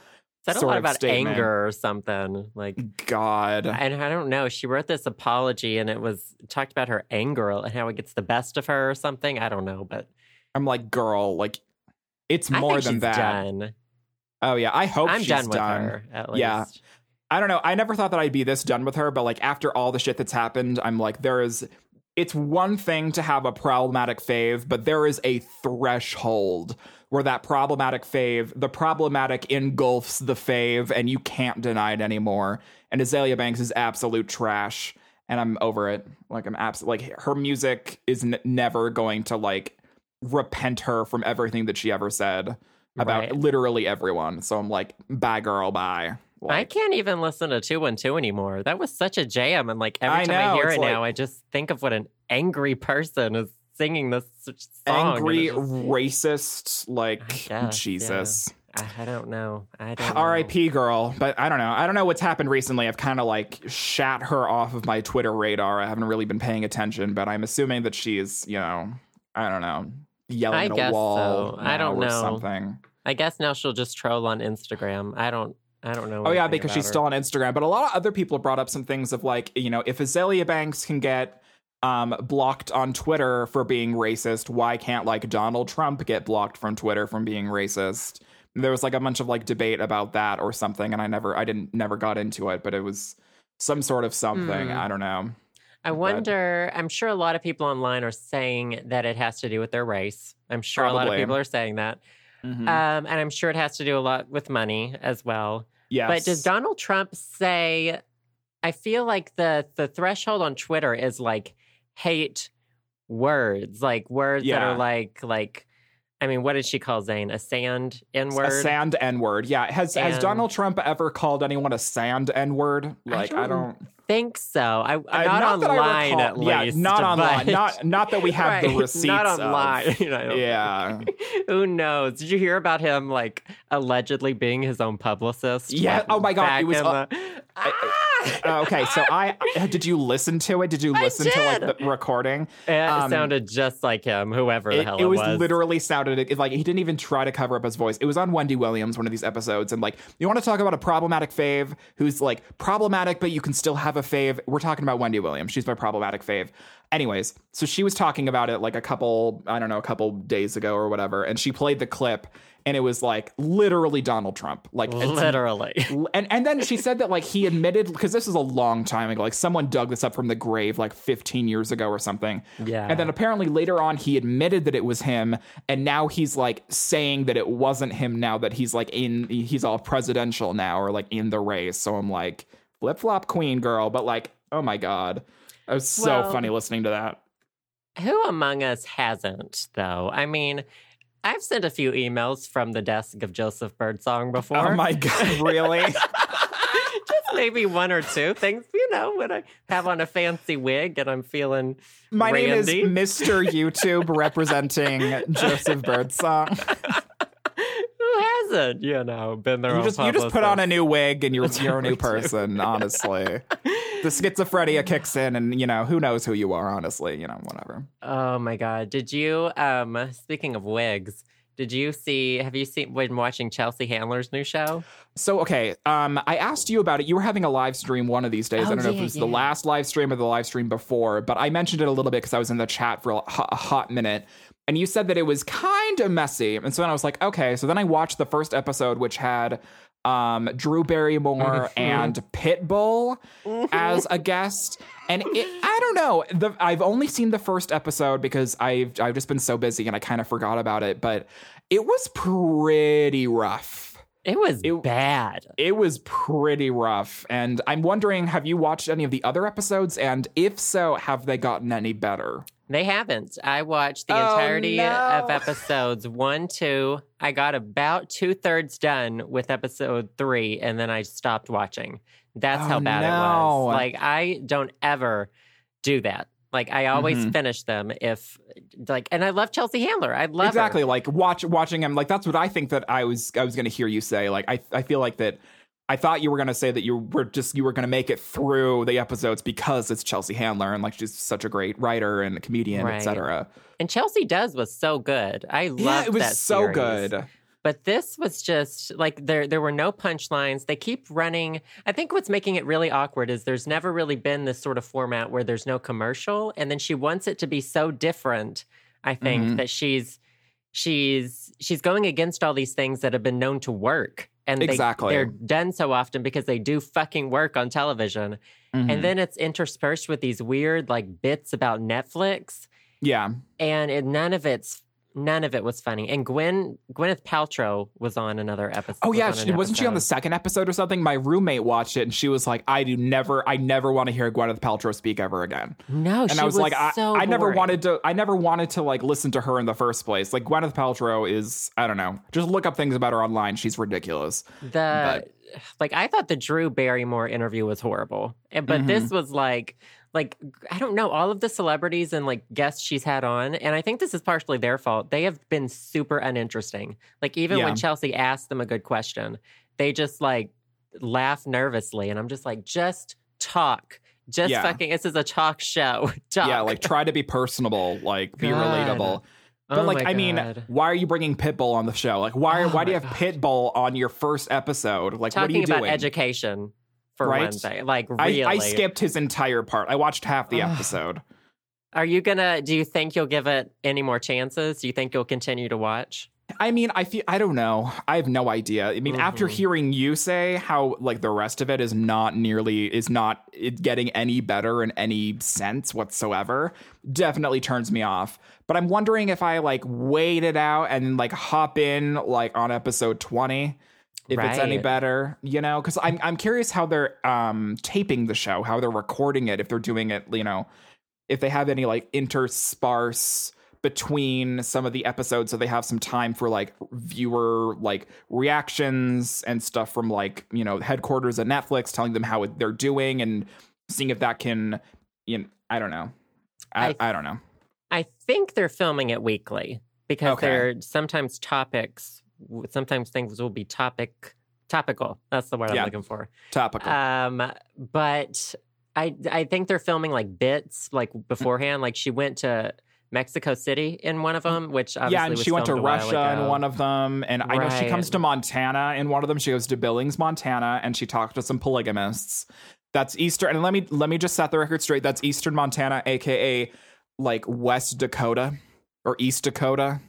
Said a lot about statement. anger or something. Like god And I don't know. She wrote this apology and it was talked about her anger and how it gets the best of her or something. I don't know, but I'm like girl like it's more than she's that done. oh yeah I hope I'm she's done with done. her. At least. Yeah. I don't know. I never thought that I'd be this done with her, but like after all the shit that's happened, I'm like, there is. It's one thing to have a problematic fave, but there is a threshold where that problematic fave, the problematic engulfs the fave, and you can't deny it anymore. And Azealia Banks is absolute trash, and I'm over it. Like I'm absolutely like her music is n- never going to like repent her from everything that she ever said about Right. literally everyone. So I'm like, bye, girl, bye. I can't even listen to 212 anymore. That was such a jam. And like every I time I hear it now, I just think of what an angry person is singing this song. angry, just- racist, like guess, Jesus. I, I don't know. I don't know. R.I.P. girl, but I don't know. I don't know what's happened recently. I've kind of like shat her off of my Twitter radar. I haven't really been paying attention, but I'm assuming that she's, you know, I don't know, yelling I at a guess wall. so. I don't or know. something. I guess now she'll just troll on Instagram. I don't. I don't know. Oh yeah, because she's about still on Instagram. But a lot of other people brought up some things of like, you know, if Azealia Banks can get um, blocked on Twitter for being racist, why can't like Donald Trump get blocked from Twitter from being racist? There was like a bunch of like debate about that or something, and I never, I didn't, never got into it, but it was some sort of something. Hmm. I don't know. I wonder. I'm sure a lot of people online are saying that it has to do with their race. I'm sure a lot of people are saying that, Mhm. um, and I'm sure it has to do a lot with money as well. yes, But does Donald Trump say? I feel like the the threshold on Twitter is like hate words, like words that are like like. I mean, what did she call Zayn? A sand N word? A sand N word? Yeah, has has Donald Trump ever called anyone a sand N word? Like, I don't don't. Think so. I Uh, not, I online at least. Yeah, not online. Not not that we have the Right, receipts. Not of. online. you know, Yeah. Who knows? Did you hear about him like allegedly being his own publicist? Yeah, oh my God, it was, uh, the- I- Ah! Uh, okay, so I did you listen to it? Did you listen to like the recording? it um, sounded just like him, whoever the It, hell it was. it, was, literally sounded it- like he didn't even try to cover up his voice. It was on Wendy Williams, one of these episodes, and like you want to talk about a problematic fave who's like problematic, but you can still have a fave. We're talking about Wendy Williams. She's my problematic fave. Anyways, so she was talking about it like a couple, I don't know, a couple days ago or whatever, and she played the clip and it was like literally Donald Trump. Like Literally. and and then she said that like he admitted because this is a long time ago, like someone dug this up from the grave like 15 years ago or something. Yeah. And then apparently later on he admitted that it was him, and now he's like saying that it wasn't him. Now that he's like in, he's all presidential now or like in the race. So I'm like flip flop queen girl, but like oh my god, it was so Well- funny listening to that. Who among us hasn't, though? I mean, I've sent a few emails from the desk of Joseph Birdsong oh before. Oh my god, really? Just maybe one or two things, you know, when I have on a fancy wig and I'm feeling My name is. Mr. YouTube representing Joseph Birdsong. Who hasn't, you know, been there. You just you just put on a new wig and you're you're a new person, honestly. The schizophrenia kicks in and you know, who knows who you are, honestly, you know, whatever. Oh my god! Did you? Um, speaking of wigs, did you see? Have you seen? Been watching Chelsea Handler's new show? So okay, um, I asked you about it. You were having a live stream one of these days. I Oh, don't know if it was yeah. the last live stream or the live stream before, but I mentioned it a little bit because I was in the chat for a hot, a hot minute, and you said that it was kind of messy. And so then I was like, okay. So then I watched the first episode, which had um, Drew Barrymore Mhm. and Pitbull as a guest. And it, I don't know. The, I've only seen the first episode because I've I've just been so busy and I kind of forgot about it. But it was pretty rough. It was It- bad. It was pretty rough. And I'm wondering, have you watched any of the other episodes? And if so, have they gotten any better? They haven't. I watched the Oh, entirety no. of episodes one, two. I got about two thirds done with episode three, and then I stopped watching. That's Oh, how bad it was. Like I don't ever do that. Like I always Mhm. finish them if like, and I love Chelsea Handler. I love her. exactly. Like watch watching him. Like that's what I think that I was I was going to hear you say. Like I I feel like that. I thought you were going to say that you were just you were going to make it through the episodes because it's Chelsea Handler and like she's such a great writer and comedian, Right. etc. And Chelsea Does was so good. I love Yeah, it was that so series. good. But this was just like there there were no punchlines. They keep running. I think what's making it really awkward is there's never really been this sort of format where there's no commercial and then she wants it to be so different, I think, Mhm. that she's she's she's going against all these things that have been known to work. And they, Exactly. they're done so often because they do fucking work on television. Mhm. And then it's interspersed with these weird like bits about Netflix yeah, and it, none of it's none of it was funny. And Gwen Gwyneth Paltrow was on another episode. Oh yeah, on she, wasn't she on the second episode or something? My roommate watched it and she was like, "I do never, I never want to hear Gwyneth Paltrow speak ever again." No, And she I was, like, I, so I never wanted to, I never wanted to like listen to her in the first place. Like Gwyneth Paltrow is, I don't know, just look up things about her online. She's ridiculous. the like. I thought the Drew Barrymore interview was horrible, but Mm-hmm. this was like. Like I don't know all of the celebrities and like guests she's had on, and I think this is partially their fault. They have been super uninteresting. Like even Yeah. when Chelsea asked them a good question, they just like laugh nervously, and I'm just like, just talk, just Yeah. fucking. This is a talk show. Talk. Yeah, like try to be personable, like be God. relatable. But Oh like, I mean, why are you bringing Pitbull on the show? Like, why? Oh why do you have God. Pitbull on your first episode? Like, what are talking you about doing? education for Right? thing. Like I, really, I skipped his entire part. I watched half the episode. Are you gonna? Do you think you'll give it any more chances? Do you think you'll continue to watch? I mean, I feel I don't know. I have no idea. I mean, after Mhm. hearing you say how like the rest of it is not nearly is not getting any better in any sense whatsoever, definitely turns me off. But I'm wondering if I like wait it out and like hop in like on episode 20 if it's any better, you know, cuz I'm I'm curious how they're um taping the show, how they're recording it, if they're doing it, you know, if they have any like intersparse between some of the episodes so they have some time for like viewer like reactions and stuff from like you know headquarters at netflix telling them how they're doing and seeing if that can you know i don't know i, I- I don't know I think they're filming it weekly because Okay. they're sometimes topics. Sometimes things will be topic topical. That's the word Yeah. I'm looking for. topical Um, but I I think they're filming like bits like beforehand. Like she went to Mexico City in one of them, which obviously yeah and she went to filmed a while russia in one of them and i know she comes to montana in one of them she goes to billings montana and she talked to some polygamists That's Eastern. And let me let me just set the record straight. That's Eastern Montana, aka like West Dakota or East Dakota.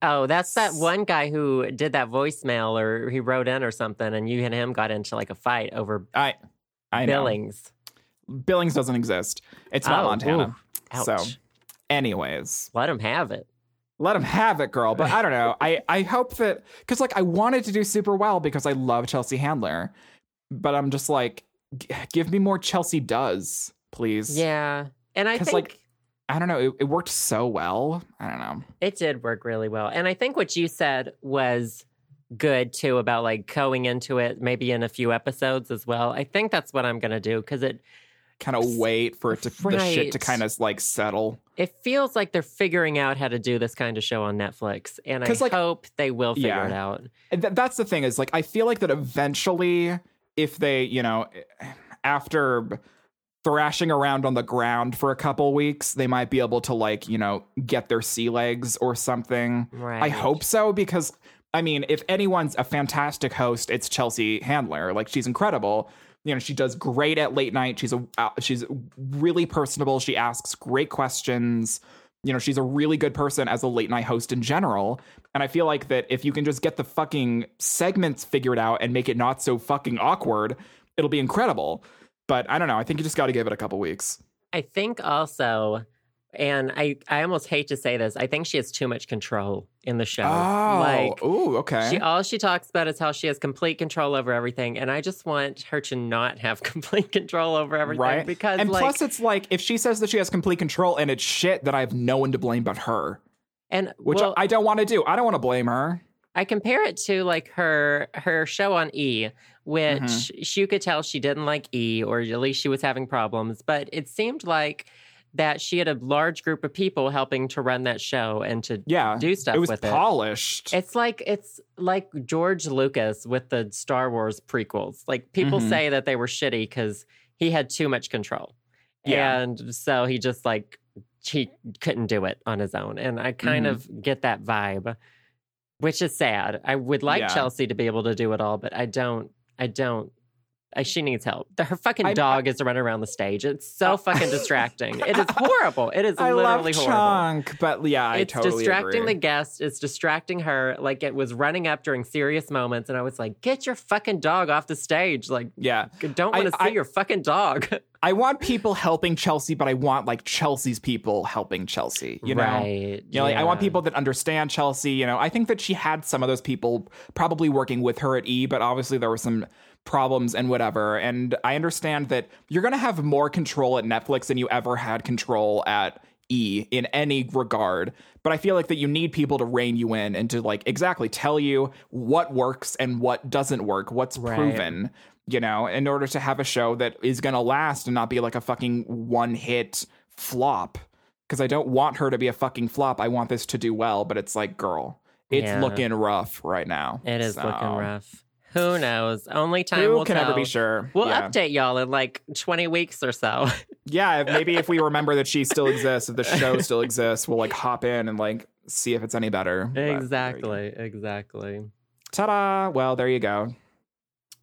Oh, that's that one guy who did that voicemail or he wrote in or something, and you and him got into like a fight over I I know. Billings. Billings doesn't exist. It's not Oh, Montana. ooh. So, anyways, Let him have it. let him have it, girl. But I don't know. I I hope that because like I wanted to do super well because I love Chelsea Handler, but I'm just like, g- give me more Chelsea does, please. Yeah. And I think like, I don't know. It, it worked so well. I don't know. it did work really well. And I think what you said was good too about like going into it maybe in a few episodes as well. I think that's what I'm going to do because it Kind of wait for it to the shit to kind of like settle. it feels like they're figuring out how to do this kind of show on Netflix and I like- hope they will figure Yeah. it out. Th- that's the thing is like I feel like that eventually if they, you know, eh, after thrashing around on the ground for a couple weeks, they might be able to like, you know, get their sea legs or something. Right. I hope so because I mean, if anyone's a fantastic host, it's Chelsea Handler. Like she's incredible. You know, she does great at late night. She's a uh, she's really personable. She asks great questions. You know, she's a really good person as a late night host in general. And I feel like that if you can just get the fucking segments figured out and make it not so fucking awkward, it'll be incredible. But I don't know. I think you just got to give it a couple weeks. I think also, and I, I almost hate to say this, I think she has too much control in the show. Oh, like ooh, okay. she all she talks about is how she has complete control over everything, and I just want her to not have complete control over everything right? because and like plus, it's like if she says that she has complete control and it's shit, that I have no one to blame but her, and which well, I, I don't want to do. I don't want to blame her. I compare it to like her her show on E, which Mm-hmm. she, could tell she didn't like E, or at least she was having problems. But it seemed like that she had a large group of people helping to run that show and to Yeah, do stuff it was with it. polished. It's like it's like George Lucas with the Star Wars prequels. Like people Mhm. say that they were shitty because he had too much control, Yeah. and so he just like he couldn't do it on his own. And I kind Mhm. of get that vibe, which is sad. I would like Yeah. Chelsea to be able to do it all, but I don't. I don't. I, she needs help. Her fucking I- dog is running around the stage. It's so oh. fucking distracting. It is horrible. It is I love literally horrible Chunk, but yeah, I it's totally distracting agree. the guest. It's distracting her. Like it was running up during serious moments, and I was like, "Get your fucking dog off the stage! Like, yeah, don't want to see I- your fucking dog." I want people helping Chelsea, but I want like Chelsea's people helping Chelsea. You know, right? You know, like, I want people that understand Chelsea. You know, I think that she had some of those people probably working with her at E, but obviously there were some problems and whatever. And I understand that you're going to have more control at Netflix than you ever had control at E in any regard. But I feel like that you need people to rein you in and to like exactly tell you what works and what doesn't work, what's Right. proven, you know, in order to have a show that is going to last and not be like a fucking one hit flop because I don't want her to be a fucking flop. I want this to do well, but it's like, girl, it's Yeah. looking rough right now. It is So, looking rough. Who knows? Only time Who will can tell. ever be sure? We'll yeah. update y'all in like 20 weeks or so. yeah, maybe if we remember that she still exists, if the show still exists, we'll like hop in and like see if it's any better. But there you go. exactly. Exactly. Ta-da! Well, there you go.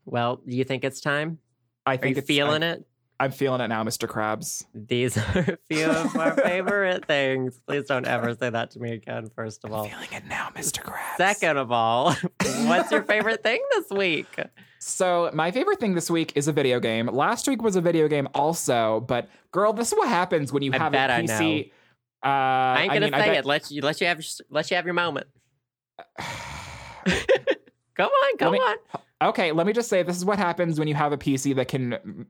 Well, do you think it's time? I Are think you it's, feeling I, it? I'm feeling it now, Mr. Krabs. These are a few of our favorite things. Please don't ever say that to me again, first of all. I'm feeling it now, Mr. Krabs. Second of all, what's your favorite thing this week? So my favorite thing this week is a video game. Last week was a video game also, but girl, this is what happens when you I have a I PC. Uh, I ain't gonna mean, I say bet- it. Let you let you have your, let you have your moment. come on, come me- on. Okay, let me just say this is what happens when you have a PC that can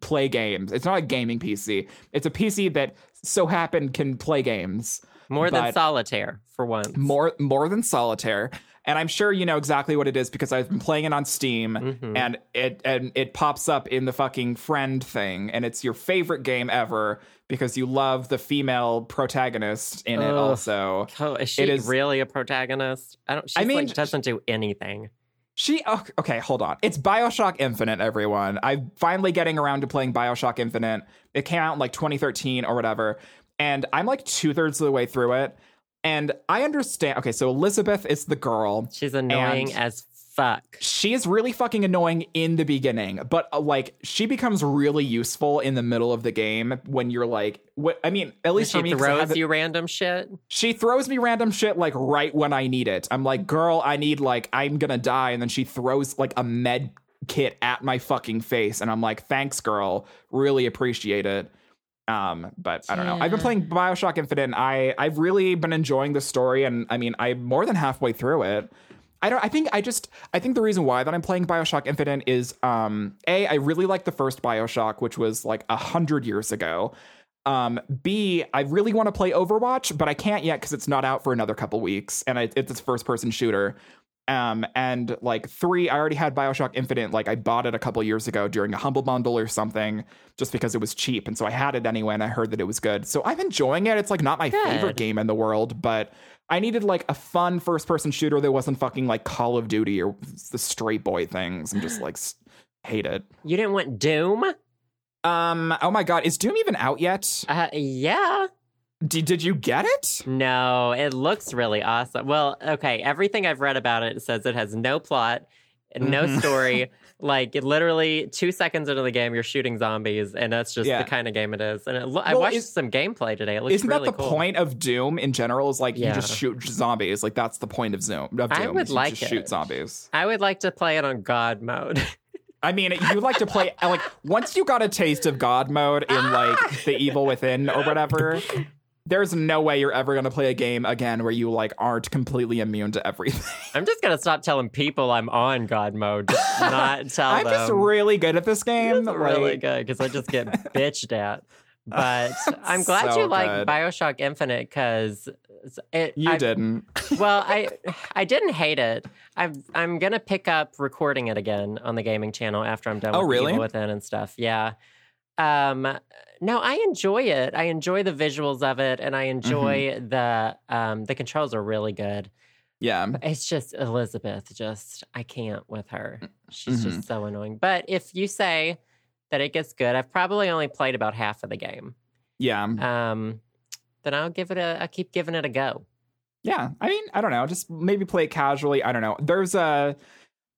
play games. It's not a gaming PC. It's a PC that so happened can play games More than solitaire for once. more more than solitaire. And I'm sure you know exactly what it is because I've been playing it on Steam Mhm. and it and it pops up in the fucking friend thing and it's your favorite game ever because you love the female protagonist in it also. Oh, is she It is- really a protagonist? I don't. She's I mean, like doesn't do anything. She okay, hold on. It's BioShock Infinite, everyone. I'm finally getting around to playing BioShock Infinite. It came out in like 2013 or whatever, and I'm like two thirds of the way through it. And I understand. Okay, so Elizabeth is the girl. She's annoying as suck. she is really fucking annoying in the beginning, but uh, like she becomes really useful in the middle of the game when you're like, what? I mean, at least She me, throws you random shit. she throws me random shit like right when I need it. I'm like, girl, I need like I'm gonna die, and then she throws like a med kit at my fucking face, and I'm like, thanks, girl, really appreciate it. Um, but I don't know. I've been playing Bioshock Infinite. And I I've really been enjoying the story, and I mean, I'm more than halfway through it. I don't. I think I just. I think the reason why that I'm playing Bioshock Infinite is, um, a. I really like the first Bioshock, which was like a hundred years ago. Um, B. I really want to play Overwatch, but I can't yet because it's not out for another couple weeks, and I, it's a first person shooter. Um, and like three, I already had Bioshock Infinite. Like I bought it a couple years ago during a humble bundle or something, just because it was cheap, and so I had it anyway, and I heard that it was good. So I'm enjoying it. It's like not my Good. favorite game in the world, but I needed like a fun first person shooter that wasn't fucking like Call of Duty or the straight boy things. I'm just like hate it. You didn't want Doom? Um. Oh my god, is Doom even out yet? Uh, yeah. Did Did you get it? No, it looks really awesome. Well, okay, everything I've read about it says it has no plot, no Mhm. story. like literally two seconds into the game, you're shooting zombies, and that's just Yeah. the kind of game it is. And it, lo- I watched is- some gameplay today. It looks Isn't really that the cool. point of Doom in general? Is like you just shoot zombies. Like that's the point of Zoom. Of Doom. I would like it. shoot zombies. I would like to play it on God mode. I mean, you like to play like once you got a taste of God mode in like the Evil Within or whatever. There's no way you're ever gonna play a game again where you like aren't completely immune to everything. I'm just gonna stop telling people I'm on God mode, just not tell I'm them. just really good at this game. It's really good because I just get bitched at. But I'm glad So you like. Bioshock Infinite because it. You I- didn't. well, I I didn't hate it. I'm I'm gonna pick up recording it again on the gaming channel after I'm done. Oh, with really? Evil Within and stuff. Yeah. Um. No, I enjoy it. I enjoy the visuals of it, and I enjoy Mm-hmm. the um the controls are really good. Yeah. It's just Elizabeth. Just I can't with her. She's Mhm. just so annoying. But if you say that it gets good, I've probably only played about half of the game. Yeah. Um, then I'll give it a. I'll keep giving it a go. Yeah, I mean, I don't know. Just maybe play it casually. I don't know. There's a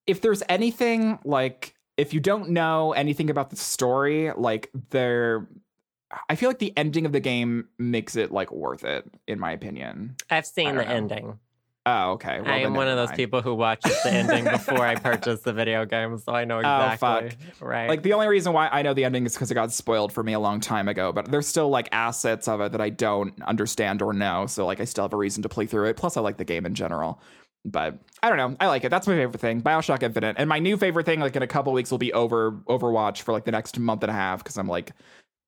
if there's anything like if you don't know anything about the story, like there I feel like the ending of the game makes it like worth it in my opinion. I've seen the know. ending. Oh, okay. Well, I am one of those mind. people who watches the ending before I purchase the video game, so I know exactly. Oh, exactly. Right. Like the only reason why I know the ending is because it got spoiled for me a long time ago, but there's still like assets of it that I don't understand or know. So like I still have a reason to play through it. Plus I like the game in general. But I don't know. I like it. That's my favorite thing. Bioshock Infinite. And my new favorite thing, like in a couple weeks, will be over Overwatch for like the next month and a half because I'm like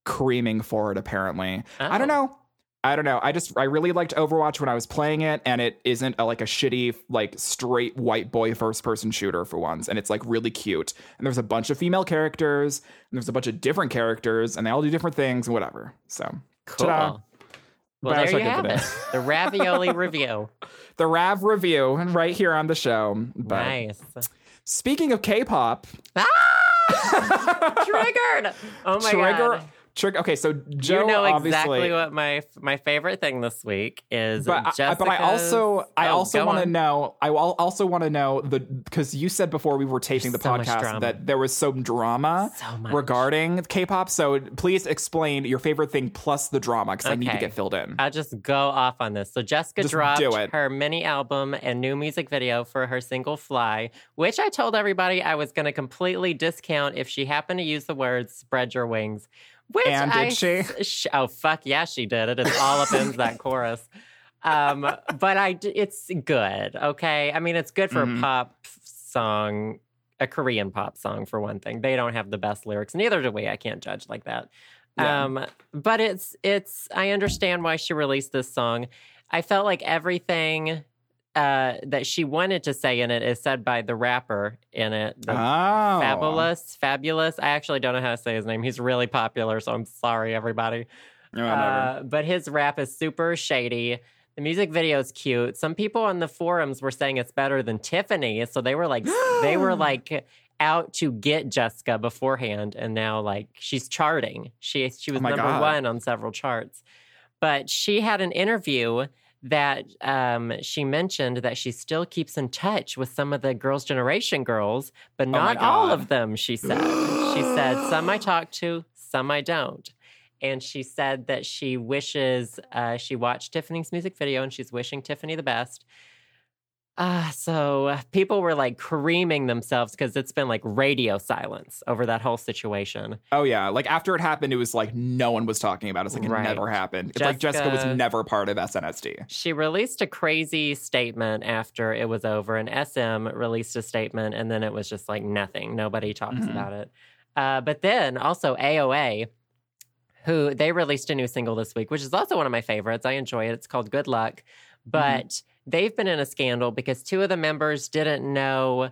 creaming for it apparently. I don't Oh. know. I don't know. I just I really liked Overwatch when I was playing it, and it isn't a, like a shitty like straight white boy first person shooter for once, and it's like really cute. And there's a bunch of female characters, and there's a bunch of different characters, and they all do different things and whatever. So cool. ta-da. Well, there you have it. The ravioli review. the Rav review right here on the show. But Nice. speaking of K-pop, Ah! Triggered. Oh my trigger. god. Trigger. Okay, so Joe you know obviously. exactly what my my favorite thing this week is. but I, but I also I Oh, also want to know I also want to know the because you said before we were taping the So podcast that there was some drama So regarding K-pop. So please explain your favorite thing plus the drama because I need to get filled in. I'll just go off on this. So Jessica Just dropped her mini album and new music video for her single "Fly," which I told everybody I was going to completely discount if she happened to use the words "spread your wings." Which And did I she? sh- oh fuck yeah, she did. It. It is all up in that chorus. Um, but I, it's good. Okay, I mean it's good for Mhm. a pop song, a Korean pop song for one thing. They don't have the best lyrics. Neither do we. I can't judge like that. Yeah. Um, but it's it's I understand why she released this song. I felt like everything uh, that she wanted to say in it is said by the rapper in it. Oh, Fabolous, fabulous. I actually don't know how to say his name. He's really popular, so I'm sorry, everybody. Whatever. Uh, but his rap is super shady. The music video is cute. Some people on the forums were saying it's better than Tiffany, so they were like, they were like out to get Jessica beforehand, and now like she's charting. She she was Oh number God. one on several charts. But she had an interview that um, she mentioned that she still keeps in touch with some of the Girls' Generation girls, but Oh not all of them, she said. she said, some I talk to, some I don't. And she said that she wishes uh, she watched Tiffany's music video and she's wishing Tiffany the best. Uh, so people were like creaming themselves because it's been like radio silence over that whole situation. Oh yeah, like after it happened, it was like no one was talking about it. It's like it Right. never happened. It's like Jessica was never part of SNSD. She released a crazy statement after it was over, and SM released a statement, and then it was just like nothing. Nobody talks Mhm. about it. Uh, but then also AOA, who they released a new single this week, which is also one of my favorites. I enjoy it. It's called Good Luck. But they've been in a scandal because two of the members didn't know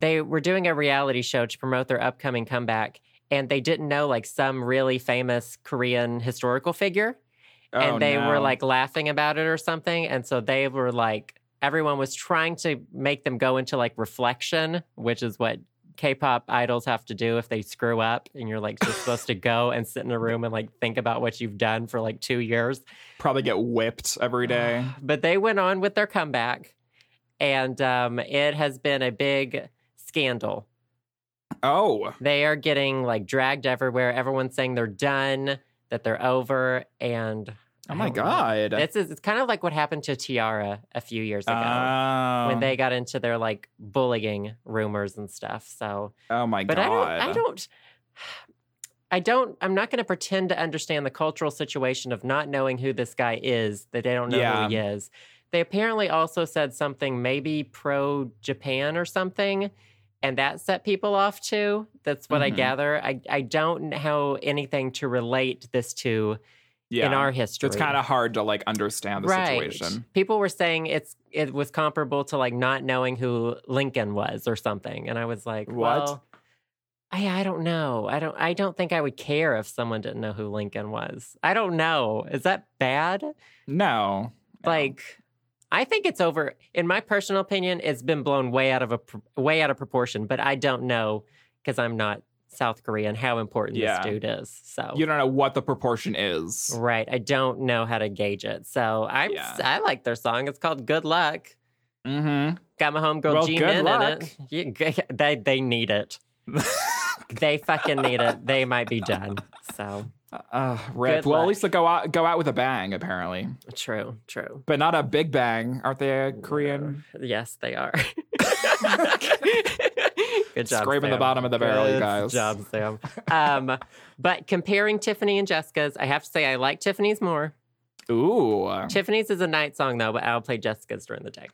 they were doing a reality show to promote their upcoming comeback. And they didn't know like some really famous Korean historical figure Oh, and they were like laughing about it or something and so they were like everyone was trying to make them go into like reflection which is what k-pop idols have to do if they screw up and you're like just supposed to go and sit in a room and like think about what you've done for like two years? Probably get whipped every day. but they went on with their comeback and um, it has been a big scandal. Oh, they are getting like dragged everywhere. Everyone's saying they're done that they're over and oh my know. god. This is it's kind of like what happened to T-ara a few years ago Oh. when they got into their like bullying rumors and stuff. So, Oh my but god. I don't, I don't, I don't, I'm not going to pretend to understand the cultural situation of not knowing who this guy is. That they don't know Yeah. who he is. They apparently also said something maybe pro Japan or something. And that set people off too. That's what I Mhm. gather. I, I don't know anything to relate this to yeah. in our history. it's kind of hard to like understand the situation. People were saying it's it was comparable to like not knowing who Lincoln was or something, and I was like, What? well, I I don't know. I don't I don't think I would care if someone didn't know who Lincoln was. I don't know. Is that bad? No. No. Like. I think it's over. In my personal opinion, it's been blown way out of a way out of proportion. But I don't know because I'm not South Korean how important Yeah. this dude is. So you don't know what the proportion is. Right. I don't know how to gauge it. So I'm Yeah. I like their song. It's called Good Luck. Mm-hmm. Got my homegirl Well, Jimin in it. You- They they need it. they fucking need it. They might be done. So Uh, rip. Good Well, at least they go out go out with a bang, apparently, true, true. but not a big bang. Aren't they a Korean? Yes, they are. Good job. Scraping the bottom of the barrel, you guys. Good job, Sam. Um, but comparing Tiffany and Jessica's, I have to say I like Tiffany's more. Ooh. Tiffany's is a night song though, but I'll play Jessica's during the day.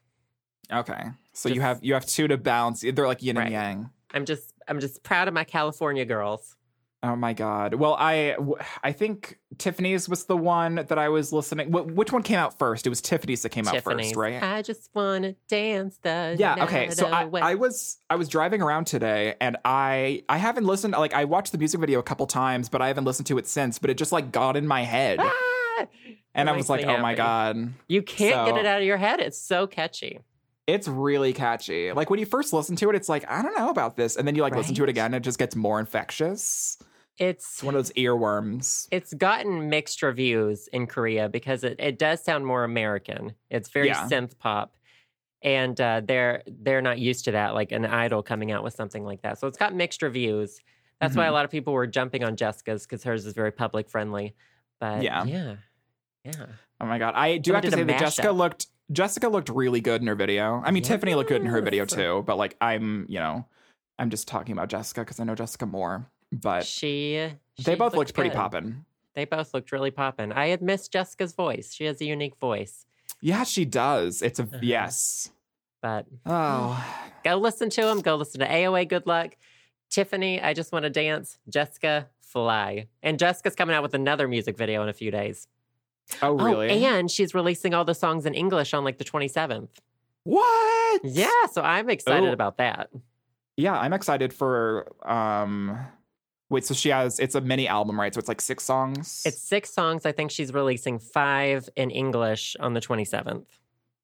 Okay. So you have you have two to balance. They're like yin Right. and yang. I'm just I'm just proud of my California girls. Oh my god. Well, I I think Tiffany's was the one that I was listening. Wh- which one came out first? It was Tiffany's that came out first, right? I just wanna dance the yeah okay so I. I was i was driving around today and i i haven't listened like i watched the music video a couple times but i haven't listened to it since but it just like got in my head Ah! and i was like me oh my god You can't get it out of your head. It's so catchy. it's really catchy like when you first listen to it it's like i don't know about this and then you like listen to it again and it just gets more infectious It's one of those earworms it's gotten mixed reviews in Korea because it, it does sound more American. It's very Yeah. synth pop. And uh, they're they're not used to that, like an idol coming out with something like that. So it's got mixed reviews. That's why a Mhm. lot of people were jumping on Jessica's because hers is very public friendly. But Yeah. yeah, yeah. oh my god i do Someone have to say that jessica mashup. looked jessica looked really good in her video i mean tiffany looked good in her video too but like i'm you know i'm just talking about jessica because i know jessica more but She, they both looked pretty poppin'. They both looked really poppin'. I had missed Jessica's voice. She has a unique voice. Yeah, she does. It's a Uh-huh. yes. But Oh, go listen to them. Go listen to AOA Good Luck. Tiffany, I just want to dance. Jessica, fly. And Jessica's coming out with another music video in a few days. oh, really? Oh, and she's releasing all the songs in English on like the 27th. what? Yeah, so I'm excited Oh. about that. yeah. I'm excited for. um Wait, so she has it's a mini album, right? So it's like six songs. It's six songs. I think she's releasing five in English on the 27th.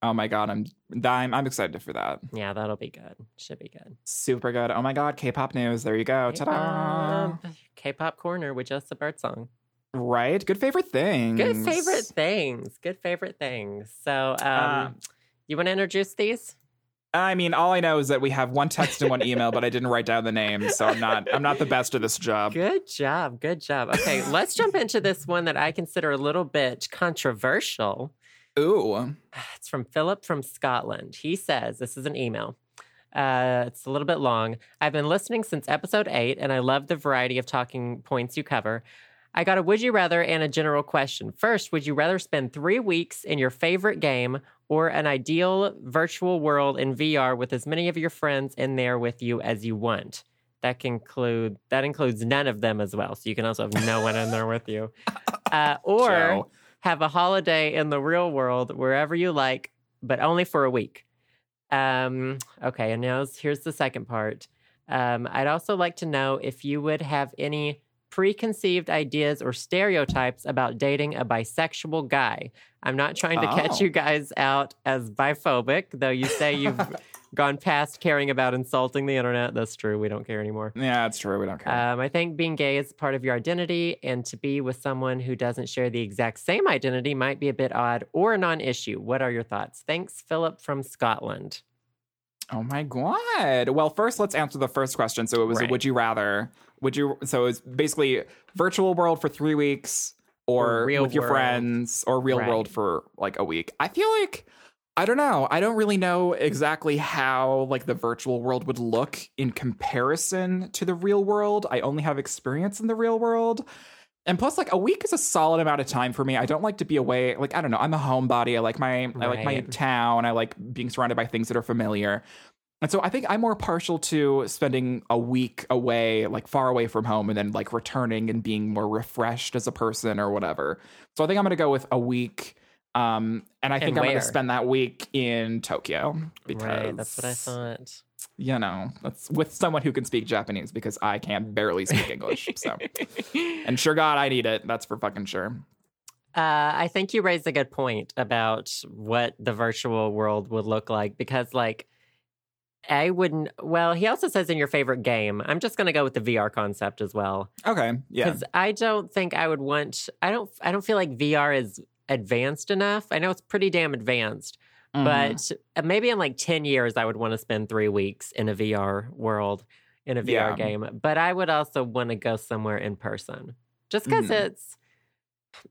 oh my god, I'm I'm I'm excited for that. Yeah, that'll be good. Should be good. Super good. Oh my god, K-pop news. There you go. Ta-da! K-pop. K-pop corner with just a bird song. Right? Good favorite things. Good favorite things. Good favorite things. So, um, Uh, you want to introduce these? I mean, all I know is that we have one text and one email, but I didn't write down the name, so I'm not I'm not the best at this job. Good job. Good job. Okay, let's jump into this one that I consider a little bit controversial. Ooh. It's from Philip from Scotland. He says, This is an email. Uh, it's a little bit long. I've been listening since episode eight, and I love the variety of talking points you cover. I got a would you rather and a general question. First, would you rather spend three weeks in your favorite game or an ideal virtual world in VR with as many of your friends in there with you as you want? That can include that includes none of them as well. So you can also have no one in there with you. Uh, or Joe. have a holiday in the real world wherever you like, but only for a week. Um, okay, and now here's the second part. Um, I'd also like to know if you would have any preconceived ideas or stereotypes about dating a bisexual guy. I'm not trying to catch Oh. you guys out as biphobic, though you say you've gone past caring about insulting the internet. That's true. We don't care anymore. Yeah, that's true. We don't care. Um, I think being gay is part of your identity, and to be with someone who doesn't share the exact same identity might be a bit odd or a non issue. What are your thoughts? Thanks, Philip from Scotland. oh my god. Well, first let's answer the first question. So it was Right. would you rather? Would you so it's basically virtual world for 3 weeks or, Or real with your world. friends or real Right. world for like a week. I feel like I don't know. I don't really know exactly how like the virtual world would look in comparison to the real world. I only have experience in the real world. And plus, like a week is a solid amount of time for me. I don't like to be away. Like I don't know. I'm a homebody. I like my I like my town. I like being surrounded by things that are familiar. And so I think I'm more partial to spending a week away, like far away from home, and then like returning and being more refreshed as a person or whatever. So I think I'm going to go with a week. Um, and I think I'm going to spend that week in Tokyo because right, that's what I thought. You know, that's with someone who can speak Japanese because I can barely speak English. So, and sure God, I need it. That's for fucking sure. Uh, I think you raised a good point about what the virtual world would look like because, like, I wouldn't. Well, he also says in your favorite game. I'm just going to go with the VR concept as well. Okay, yeah, because I don't think I would want. I don't. I don't feel like VR is advanced enough. I know it's pretty damn advanced, Mhm. but uh, maybe in like ten years, I would want to spend three weeks in a VR world in a VR Yeah. game. But I would also want to go somewhere in person, just because Mhm. it's.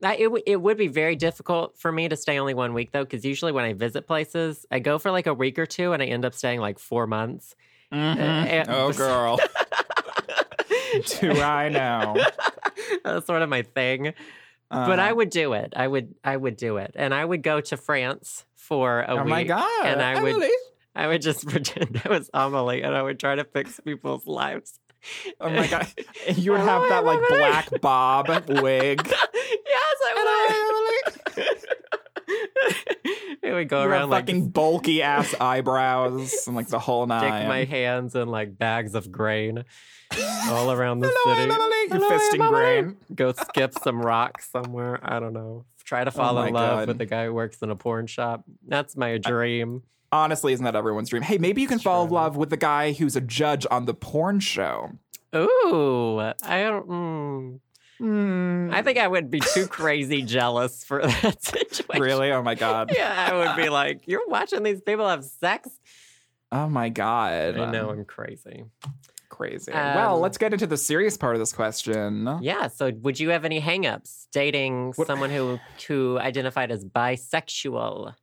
I, it, w- it would be very difficult for me to stay only one week though, because usually when I visit places, I go for like a week or two and I end up staying like four months. Mhm. uh, oh girl, do I know? That's sort of my thing. but I Uh, would do it. I would I would do it. And I would go to France for a oh week. my god, and I would- I would just pretend I was Amelie and I would try to fix people's lives. Oh my god, you would oh have that like black bob wig. yes, I would. it would go You around like fucking bulky ass eyebrows and like the whole nine. stick my hands in like bags of grain all around the city. You're fisting grain. Go skip some rocks somewhere. I don't know. Try to oh fall Oh in love God. with the guy who works in a porn shop. That's my dream. Honestly, isn't that everyone's dream? Hey, maybe you can fall in love with the guy who's a judge on the porn show. Ooh, I don't. Mm, Hmm. I think I would be too crazy jealous for that situation. really? Oh my god. Yeah, I would be like, "You're watching these people have sex." Oh my god. I know I'm crazy. Crazy. Um, well, let's get into the serious part of this question. Yeah. So, would you have any hangups dating What- someone who who identified as bisexual?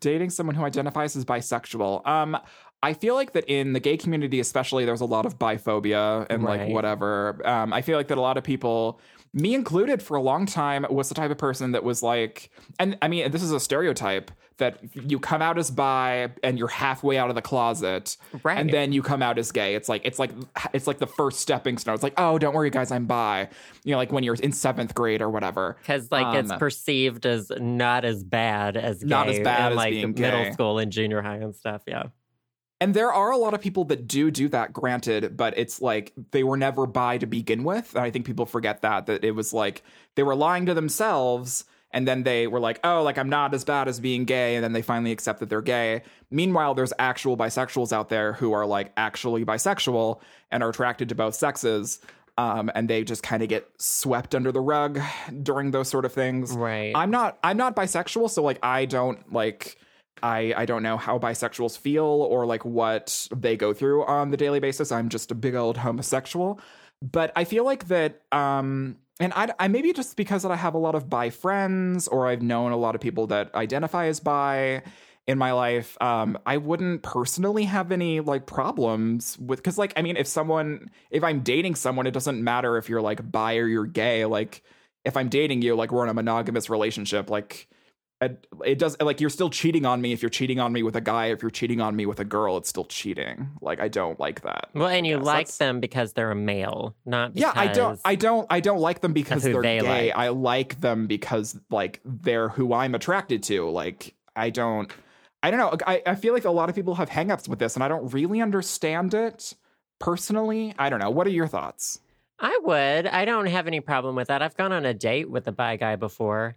Dating someone who identifies as bisexual. Um, I feel like that in the gay community, especially, there's a lot of biphobia and like whatever. Um, I feel like that a lot of people, me included, for a long time, was the type of person that was like, and I mean, this is a stereotype that you come out as bi and you're halfway out of the closet, Right. and then you come out as gay. It's like it's like it's like the first stepping stone. It's like, oh, don't worry, guys, I'm bi. You know, like when you're in seventh grade or whatever. because like it's Um, perceived as not as bad as gay Not as bad in, as like middle gay. school and junior high and stuff. Yeah. And there are a lot of people that do do that, granted, but it's like they were never bi to begin with. And I think people forget that, that it was like they were lying to themselves and then they were like, oh, like I'm not as bad as being gay. And then they finally accept that they're gay. Meanwhile, there's actual bisexuals out there who are like actually bisexual and are attracted to both sexes. um, and they just kind of get swept under the rug during those sort of things. Right. I'm not I'm not bisexual, so like I don't like I I don't know how bisexuals feel or like what they go through on the daily basis. I'm just a big old homosexual. But I feel like that um and I, I maybe just because that I have a lot of bi friends or I've known a lot of people that identify as bi in my life um i wouldn't personally have any like problems with because like i mean if someone if i'm dating someone it doesn't matter if you're like bi or you're gay like if i'm dating you like we're in a monogamous relationship like it, it does like you're still cheating on me if you're cheating on me with a guy. If you're cheating on me with a girl it's still cheating. Like i don't like that well, and you like that's- them because they're a male, not because yeah i don't i don't i don't like them because they're they gay. like. i like them because like they're who i'm attracted to. Like i don't i don't know. I, I feel like a lot of people have hangups with this and i don't really understand it personally. I don't know. What are your thoughts? I would. I don't have any problem with that. I've gone on a date with a bi guy before.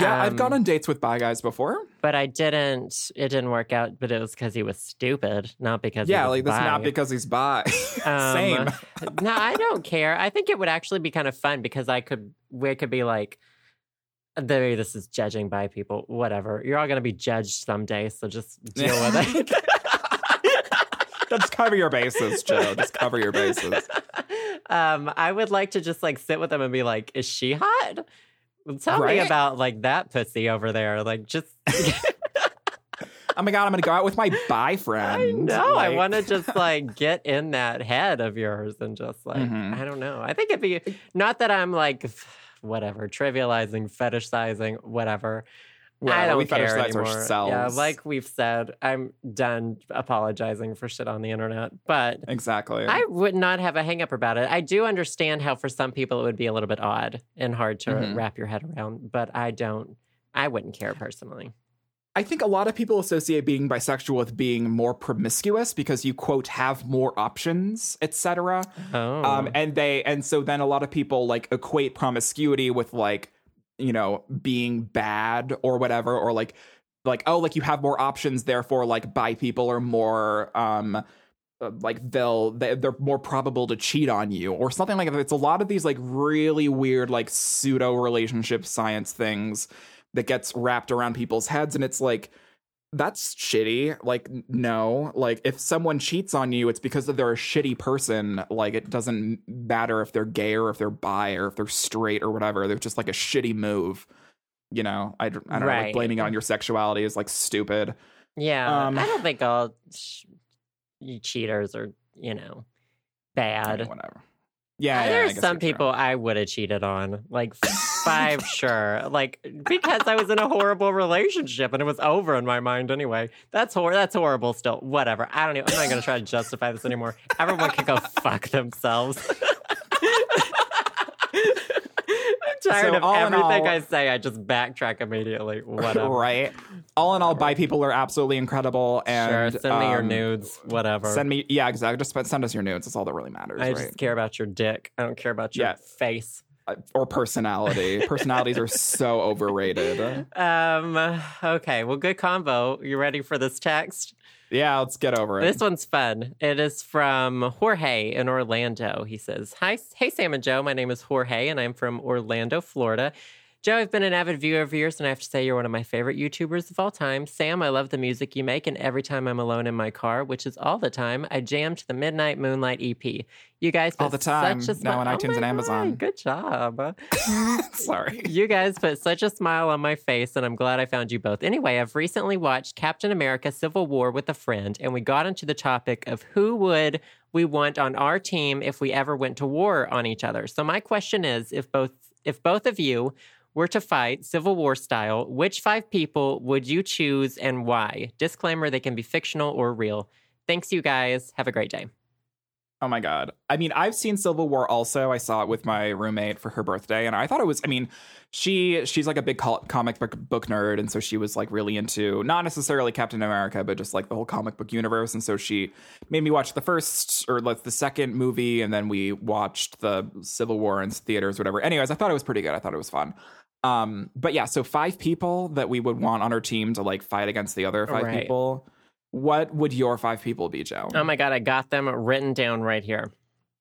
Yeah i've Um, gone on dates with bi guys before but I didn't. It didn't work out. But it was because he was stupid, not because. he yeah like that's not because he's bi Um, same no, I don't care. I think it would actually be kind of fun because I could. We could be like. There, this is judging by people. Whatever. You're all going to be judged someday, so just deal with it. just cover your bases joe just cover your bases um, I would like to just like sit with them and be like, "Is she hot? Tell me about like that pussy over there. Like, just oh my god i'm gonna go out with my bi friend I know. I want to just like get in that head of yours and just like Mhm. I don't know. I think it'd be not that I'm like whatever trivializing, fetishizing, whatever. Well, I don't we care fetishize anymore. ourselves. Yeah, like we've said, I'm done apologizing for shit on the internet. But exactly I would not have a hang up about it. I do understand how for some people it would be a little bit odd and hard to Mhm. wrap your head around, but I don't. I wouldn't care personally. I think a lot of people associate being bisexual with being more promiscuous because you quote have more options, etc. Oh, Um, and they and so then a lot of people like equate promiscuity with like you know being bad or whatever or like like oh like you have more options therefore like bi people are more um uh, like they'll they're more probable to cheat on you or something like that. It's a lot of these like really weird like pseudo relationship science things that gets wrapped around people's heads and it's like that's shitty. Like no. Like if someone cheats on you it's because they're a shitty person. Like it doesn't matter if they're gay or if they're bi or if they're straight or whatever. They're just like a shitty move. You know? I don't know like blaming it on your sexuality is like stupid. Yeah. um, I don't think all sh- cheaters are, you know, I bad. mean, whatever yeah, yeah, There's some people I would have cheated on, like five, sure, like because I was in a horrible relationship and it was over in my mind anyway. That's hor- That's horrible. Still, whatever. I don't. Even, I'm not going to try to justify this anymore. Everyone can go fuck themselves. Tired So of everything all- I say. I just backtrack immediately. Whatever. right all in all bi people are absolutely incredible and sure. Send me your um, nudes. Whatever. send me yeah exactly just send us your nudes that's all that really matters I right just care about your dick. I don't care about your Yeah. face. Uh, or personality personalities are so overrated Um. Okay. Well, good combo. You ready for this text? Yeah let's get over it This one's fun. It is from Jorge in Orlando. He says, "Hi, hey Sam and Joe. My name is Jorge, and I'm from Orlando, Florida." Joe, I've been an avid viewer of yours, and I have to say you're one of my favorite YouTubers of all time. Sam, I love the music you make, and every time I'm alone in my car, which is all the time, I jam to the Midnight Moonlight EP. You guys put All the time, Such a now on Oh iTunes my and Amazon. God, Good job. sorry You guys put such a smile on my face, and I'm glad I found you both. Anyway, I've recently watched Captain America Civil War with a friend, and we got into the topic of who would we want on our team if we ever went to war on each other. So my question is if both if both of you were to fight Civil War style, which five people would you choose and why? Disclaimer they can be fictional or real. Thanks you guys. Have a great day. Oh my god. I mean, I've seen Civil War also. I saw it with my roommate for her birthday and I thought it was I mean, she she's like a big comic book book nerd and so she was like really into not necessarily Captain America, but just like the whole comic book universe and so she made me watch the first or like the second movie and then we watched the Civil War in theaters whatever. Anyways, I thought it was pretty good. I thought it was fun. Um but yeah, so five people that we would want on our team to like fight against the other five Right. people. What would your five people be, Joe? Oh my god, I got them written down right here.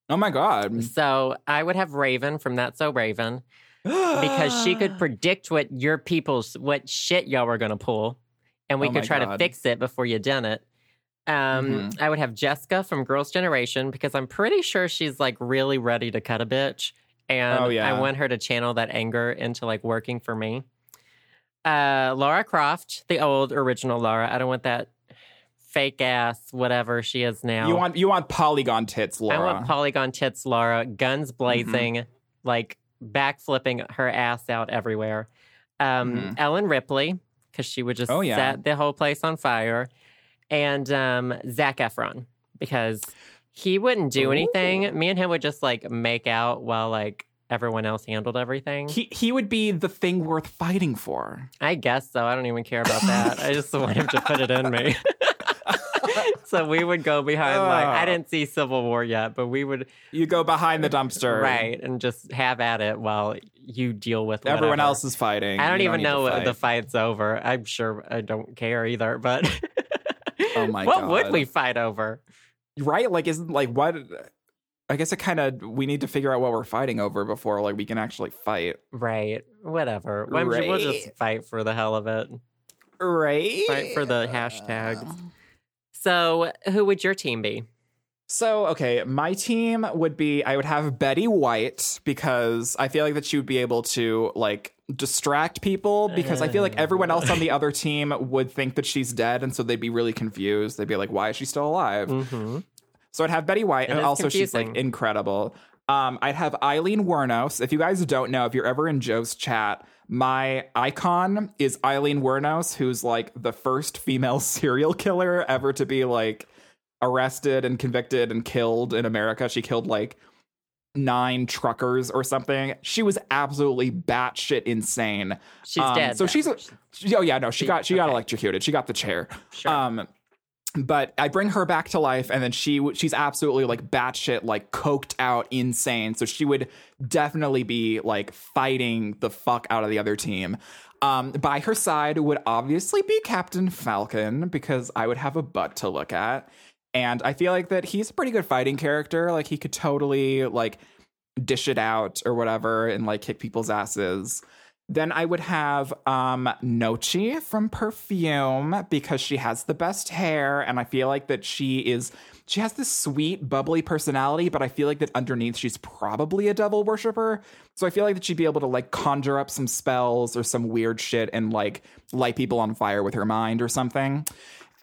Oh my god. So I would have Raven from That's So Raven because she could predict what your people's what shit y'all were gonna pull, and we Oh could try to fix it before you done it. Um, Mhm. I would have Jessica from Girls' Generation because I'm pretty sure she's like really ready to cut a bitch, and Oh, yeah. I want her to channel that anger into like working for me. Uh, Laura Croft, the old original Laura. I don't want that fake ass whatever she is now. You want you want polygon tits, Laura. I want polygon tits, Laura, guns blazing, like backflipping her ass out everywhere. Um, Mhm. Ellen Ripley, because she would just Oh, yeah. set the whole place on fire, and um, Zac Efron, because he wouldn't do anything. Ooh. Me and him would just like make out while like everyone else handled everything. he he would be the thing worth fighting for. I guess so. I don't even care about that. I just want him to put it in me. so we would go behind like I Oh. didn't see Civil War yet, but we would You go behind the dumpster. right and just have at it while you deal with Everyone whatever. else is fighting. I don't You even need know when the fight's over. I'm sure I don't care either. But Oh my what would we fight over? Right? Like, isn't like what? I guess it kind of we need to figure out what we're fighting over before like we can actually fight. Right, whatever. Well, I'm sure We'll just fight for the hell of it. Right. Fight for the hashtags. So, who would your team be? So, okay, my team would be I would have Betty White because I feel like that she would be able to like distract people because I feel like everyone else on the other team would think that she's dead and so they'd be really confused. They'd be like, "Why is she still alive?" Mm-hmm. So I'd have Betty White, It and also she's like incredible. Um, I'd have Aileen Wuornos. If you guys don't know, if you're ever in Joe's chat, my icon is Aileen Wuornos, who's like the first female serial killer ever to be like arrested and convicted and killed in America. She killed like nine truckers or something. She was absolutely batshit insane. She's Um, dead. So she's a, she- oh yeah, no, she She- got she got electrocuted. She got the chair. sure. Um, but I bring her back to life, and then she she's absolutely like batshit, like coked out, insane. So she would definitely be like fighting the fuck out of the other team. Um, by her side would obviously be Captain Falcon because I would have a butt to look at, and I feel like that he's a pretty good fighting character. Like he could totally like dish it out or whatever and like kick people's asses. Then I would have um Nocchi from Perfume because she has the best hair and I feel like that she is she has this sweet bubbly personality but I feel like that underneath she's probably a devil worshiper. So I feel like that she'd be able to like conjure up some spells or some weird shit and like light people on fire with her mind or something.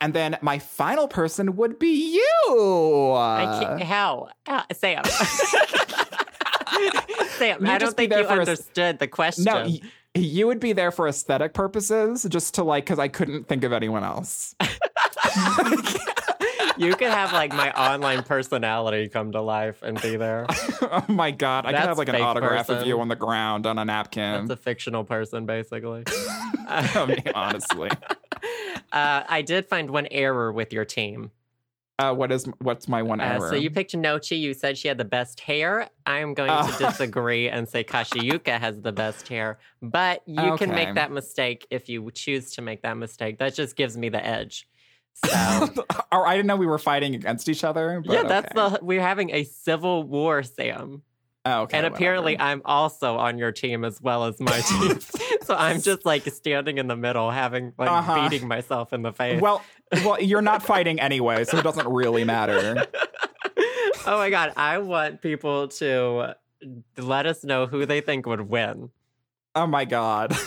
And then my final person would be you. I can't, how? how? Sam. Sam, You I just don't think you for a understood the question. No, y- you would be there for aesthetic purposes, just to like, because I couldn't think of anyone else. you could have like my online personality come to life and be there. oh my god, I could have like an autograph of you on the ground on a napkin. That's a fictional person, basically. I mean, honestly, Uh, I did find one error with your team. uh, what is what's my one Uh, error? so you picked Nocchi. You said she had the best hair. I'm going to Oh. disagree and say Kashiyuka has the best hair. But you can make that mistake if you choose to make that mistake. That just gives me the edge. So or I didn't know we were fighting against each other. But yeah, that's okay. the we're having a civil war, Sam. Oh, okay, and whatever. apparently I'm also on your team as well as my team. so I'm just like standing in the middle, having like Uh-huh. beating myself in the face. Well, well, you're not fighting anyway, so it doesn't really matter. oh my god, I want people to let us know who they think would win. Oh my god.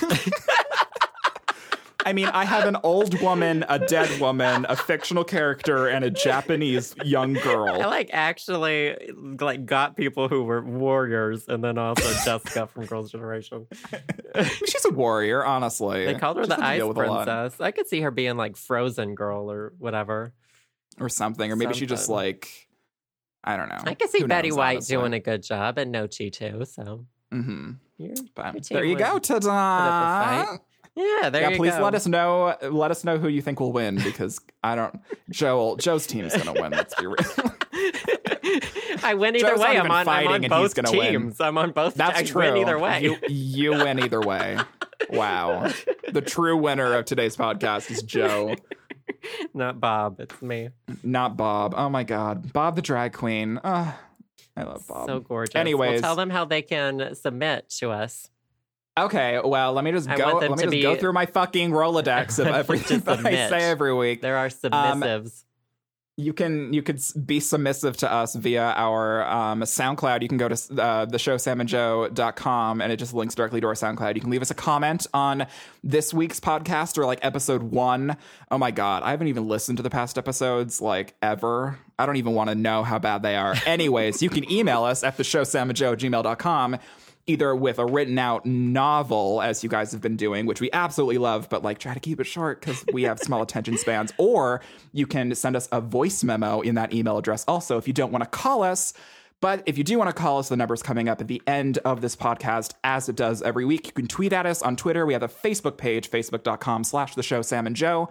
I mean, I have an old woman, a dead woman, a fictional character, and a Japanese young girl. I like actually like got people who were warriors, and then also Jessica from Girls' Generation. She's a warrior, honestly. They called her She the Ice deal with a lot. Princess. I could see her being like Frozen Girl or whatever. or something, or maybe she just like, I don't know. I could see Who Betty knows, White honestly. doing a good job and Nocchi too. So hmm you're, But Your there you go, put up a ta-da! fight. Yeah, there yeah, you please go. Please let us know. Let us know who you think will win because I don't. Joe, Joe's team's gonna win. Let's be real. I win either Joe's way. I'm on, I'm on both gonna win. teams. I'm on both. That's I true. Win either way. you, you win either way. Wow, the true winner of today's podcast is Joe, Not Bob. It's me. not Bob. Oh my God, Bob the drag queen. Uh, I love Bob. So gorgeous. Anyways. Well, tell them how they can submit to us. Okay, well, let me just I go. Let me just be- go through my fucking Rolodex of everything that I say every week. There are submissives. You can you could be submissive to us via our um, SoundCloud. You can go to uh, the show samandjoe.com and it just links directly to our SoundCloud. You can leave us a comment on this week's podcast or like episode one. Oh my god, I haven't even listened to the past episodes like ever. I don't even want to know how bad they are. Anyways, you can email us at the show samandjoe at gmail.com either with a written out novel as you guys have been doing which we absolutely love but like try to keep it short because we have small attention spans or you can send us a voice memo in that email address also if you don't want to call us. But if you do want to call us the number's coming up at the end of this podcast as it does every week. You can tweet at us on twitter. We have a facebook page facebook.com slash the show sam and joe.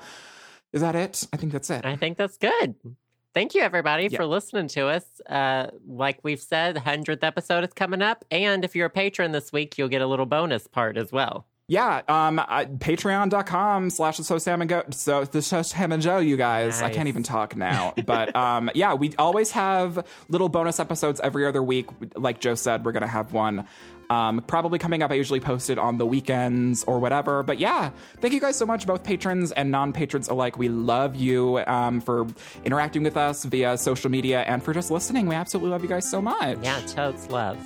Is that it? I think that's it. I think that's good. Thank you, everybody, Yeah. for listening to us. Uh, like we've said, the 100th episode is coming up. And if you're a patron this week, you'll get a little bonus part as well. Yeah, um, I, patreon.com slash the so Sam and go so the so Sam and Joe, you guys. I can't even talk now. but um, yeah, we always have little bonus episodes every other week. Like Joe said, we're gonna have one. Um, probably coming up. I usually post it on the weekends or whatever. But yeah, thank you guys so much, both patrons and non patrons alike. We love you um, for interacting with us via social media and for just listening. We absolutely love you guys so much. Yeah, totes love.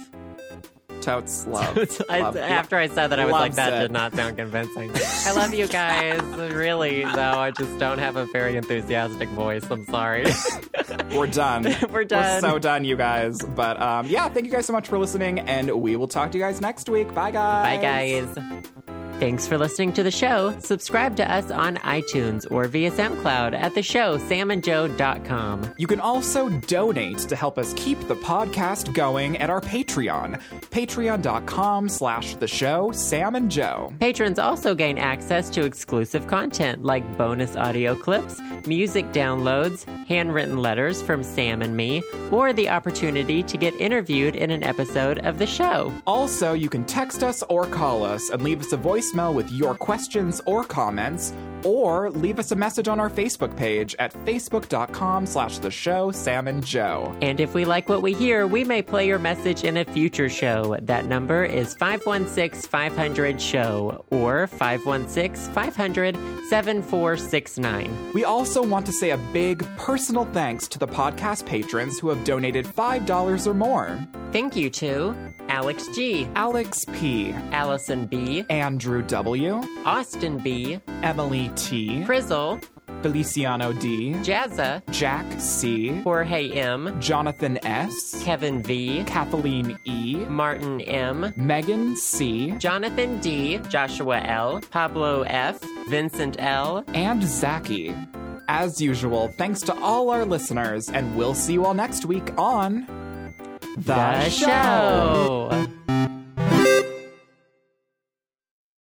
Totes love. I, love. after I said that, I was like, that it. did not sound convincing. I love you guys. Really, though, I just don't have a very enthusiastic voice. I'm sorry. We're done. We're done. We're so done, you guys. But um, yeah, thank you guys so much for listening, and we will talk to you guys next week. Bye, guys. Bye, guys. Thanks for listening to the show. Subscribe to us on iTunes or via SoundCloud at the show samandjoe.com. You can also donate to help us keep the podcast going at our Patreon, patreon.com slash the show Sam and Joe. Patrons also gain access to exclusive content like bonus audio clips, music downloads, handwritten letters from Sam and me, or the opportunity to get interviewed in an episode of the show. Also, you can text us or call us and leave us a voicemail with your questions or comments, or leave us a message on our Facebook page at facebook.com slash the show Sam and Joe. And if we like what we hear, we may play your message in a future show. That number is 516 500 SHOW or 516 500 7469. We also want to say a big personal thanks to the podcast patrons who have donated $5 or more. Thank you to Alex G., Alex P., Allison B., Andrew W., Austin B., Emily T., Frizzle, Feliciano D., Jazza, Jack C., Jorge M., Jonathan S., Kevin V., Kathleen E., Martin M., Megan C., Jonathan D., Joshua L., Pablo F., Vincent L., and Zachy. As usual, thanks to all our listeners, and we'll see you all next week on The Show.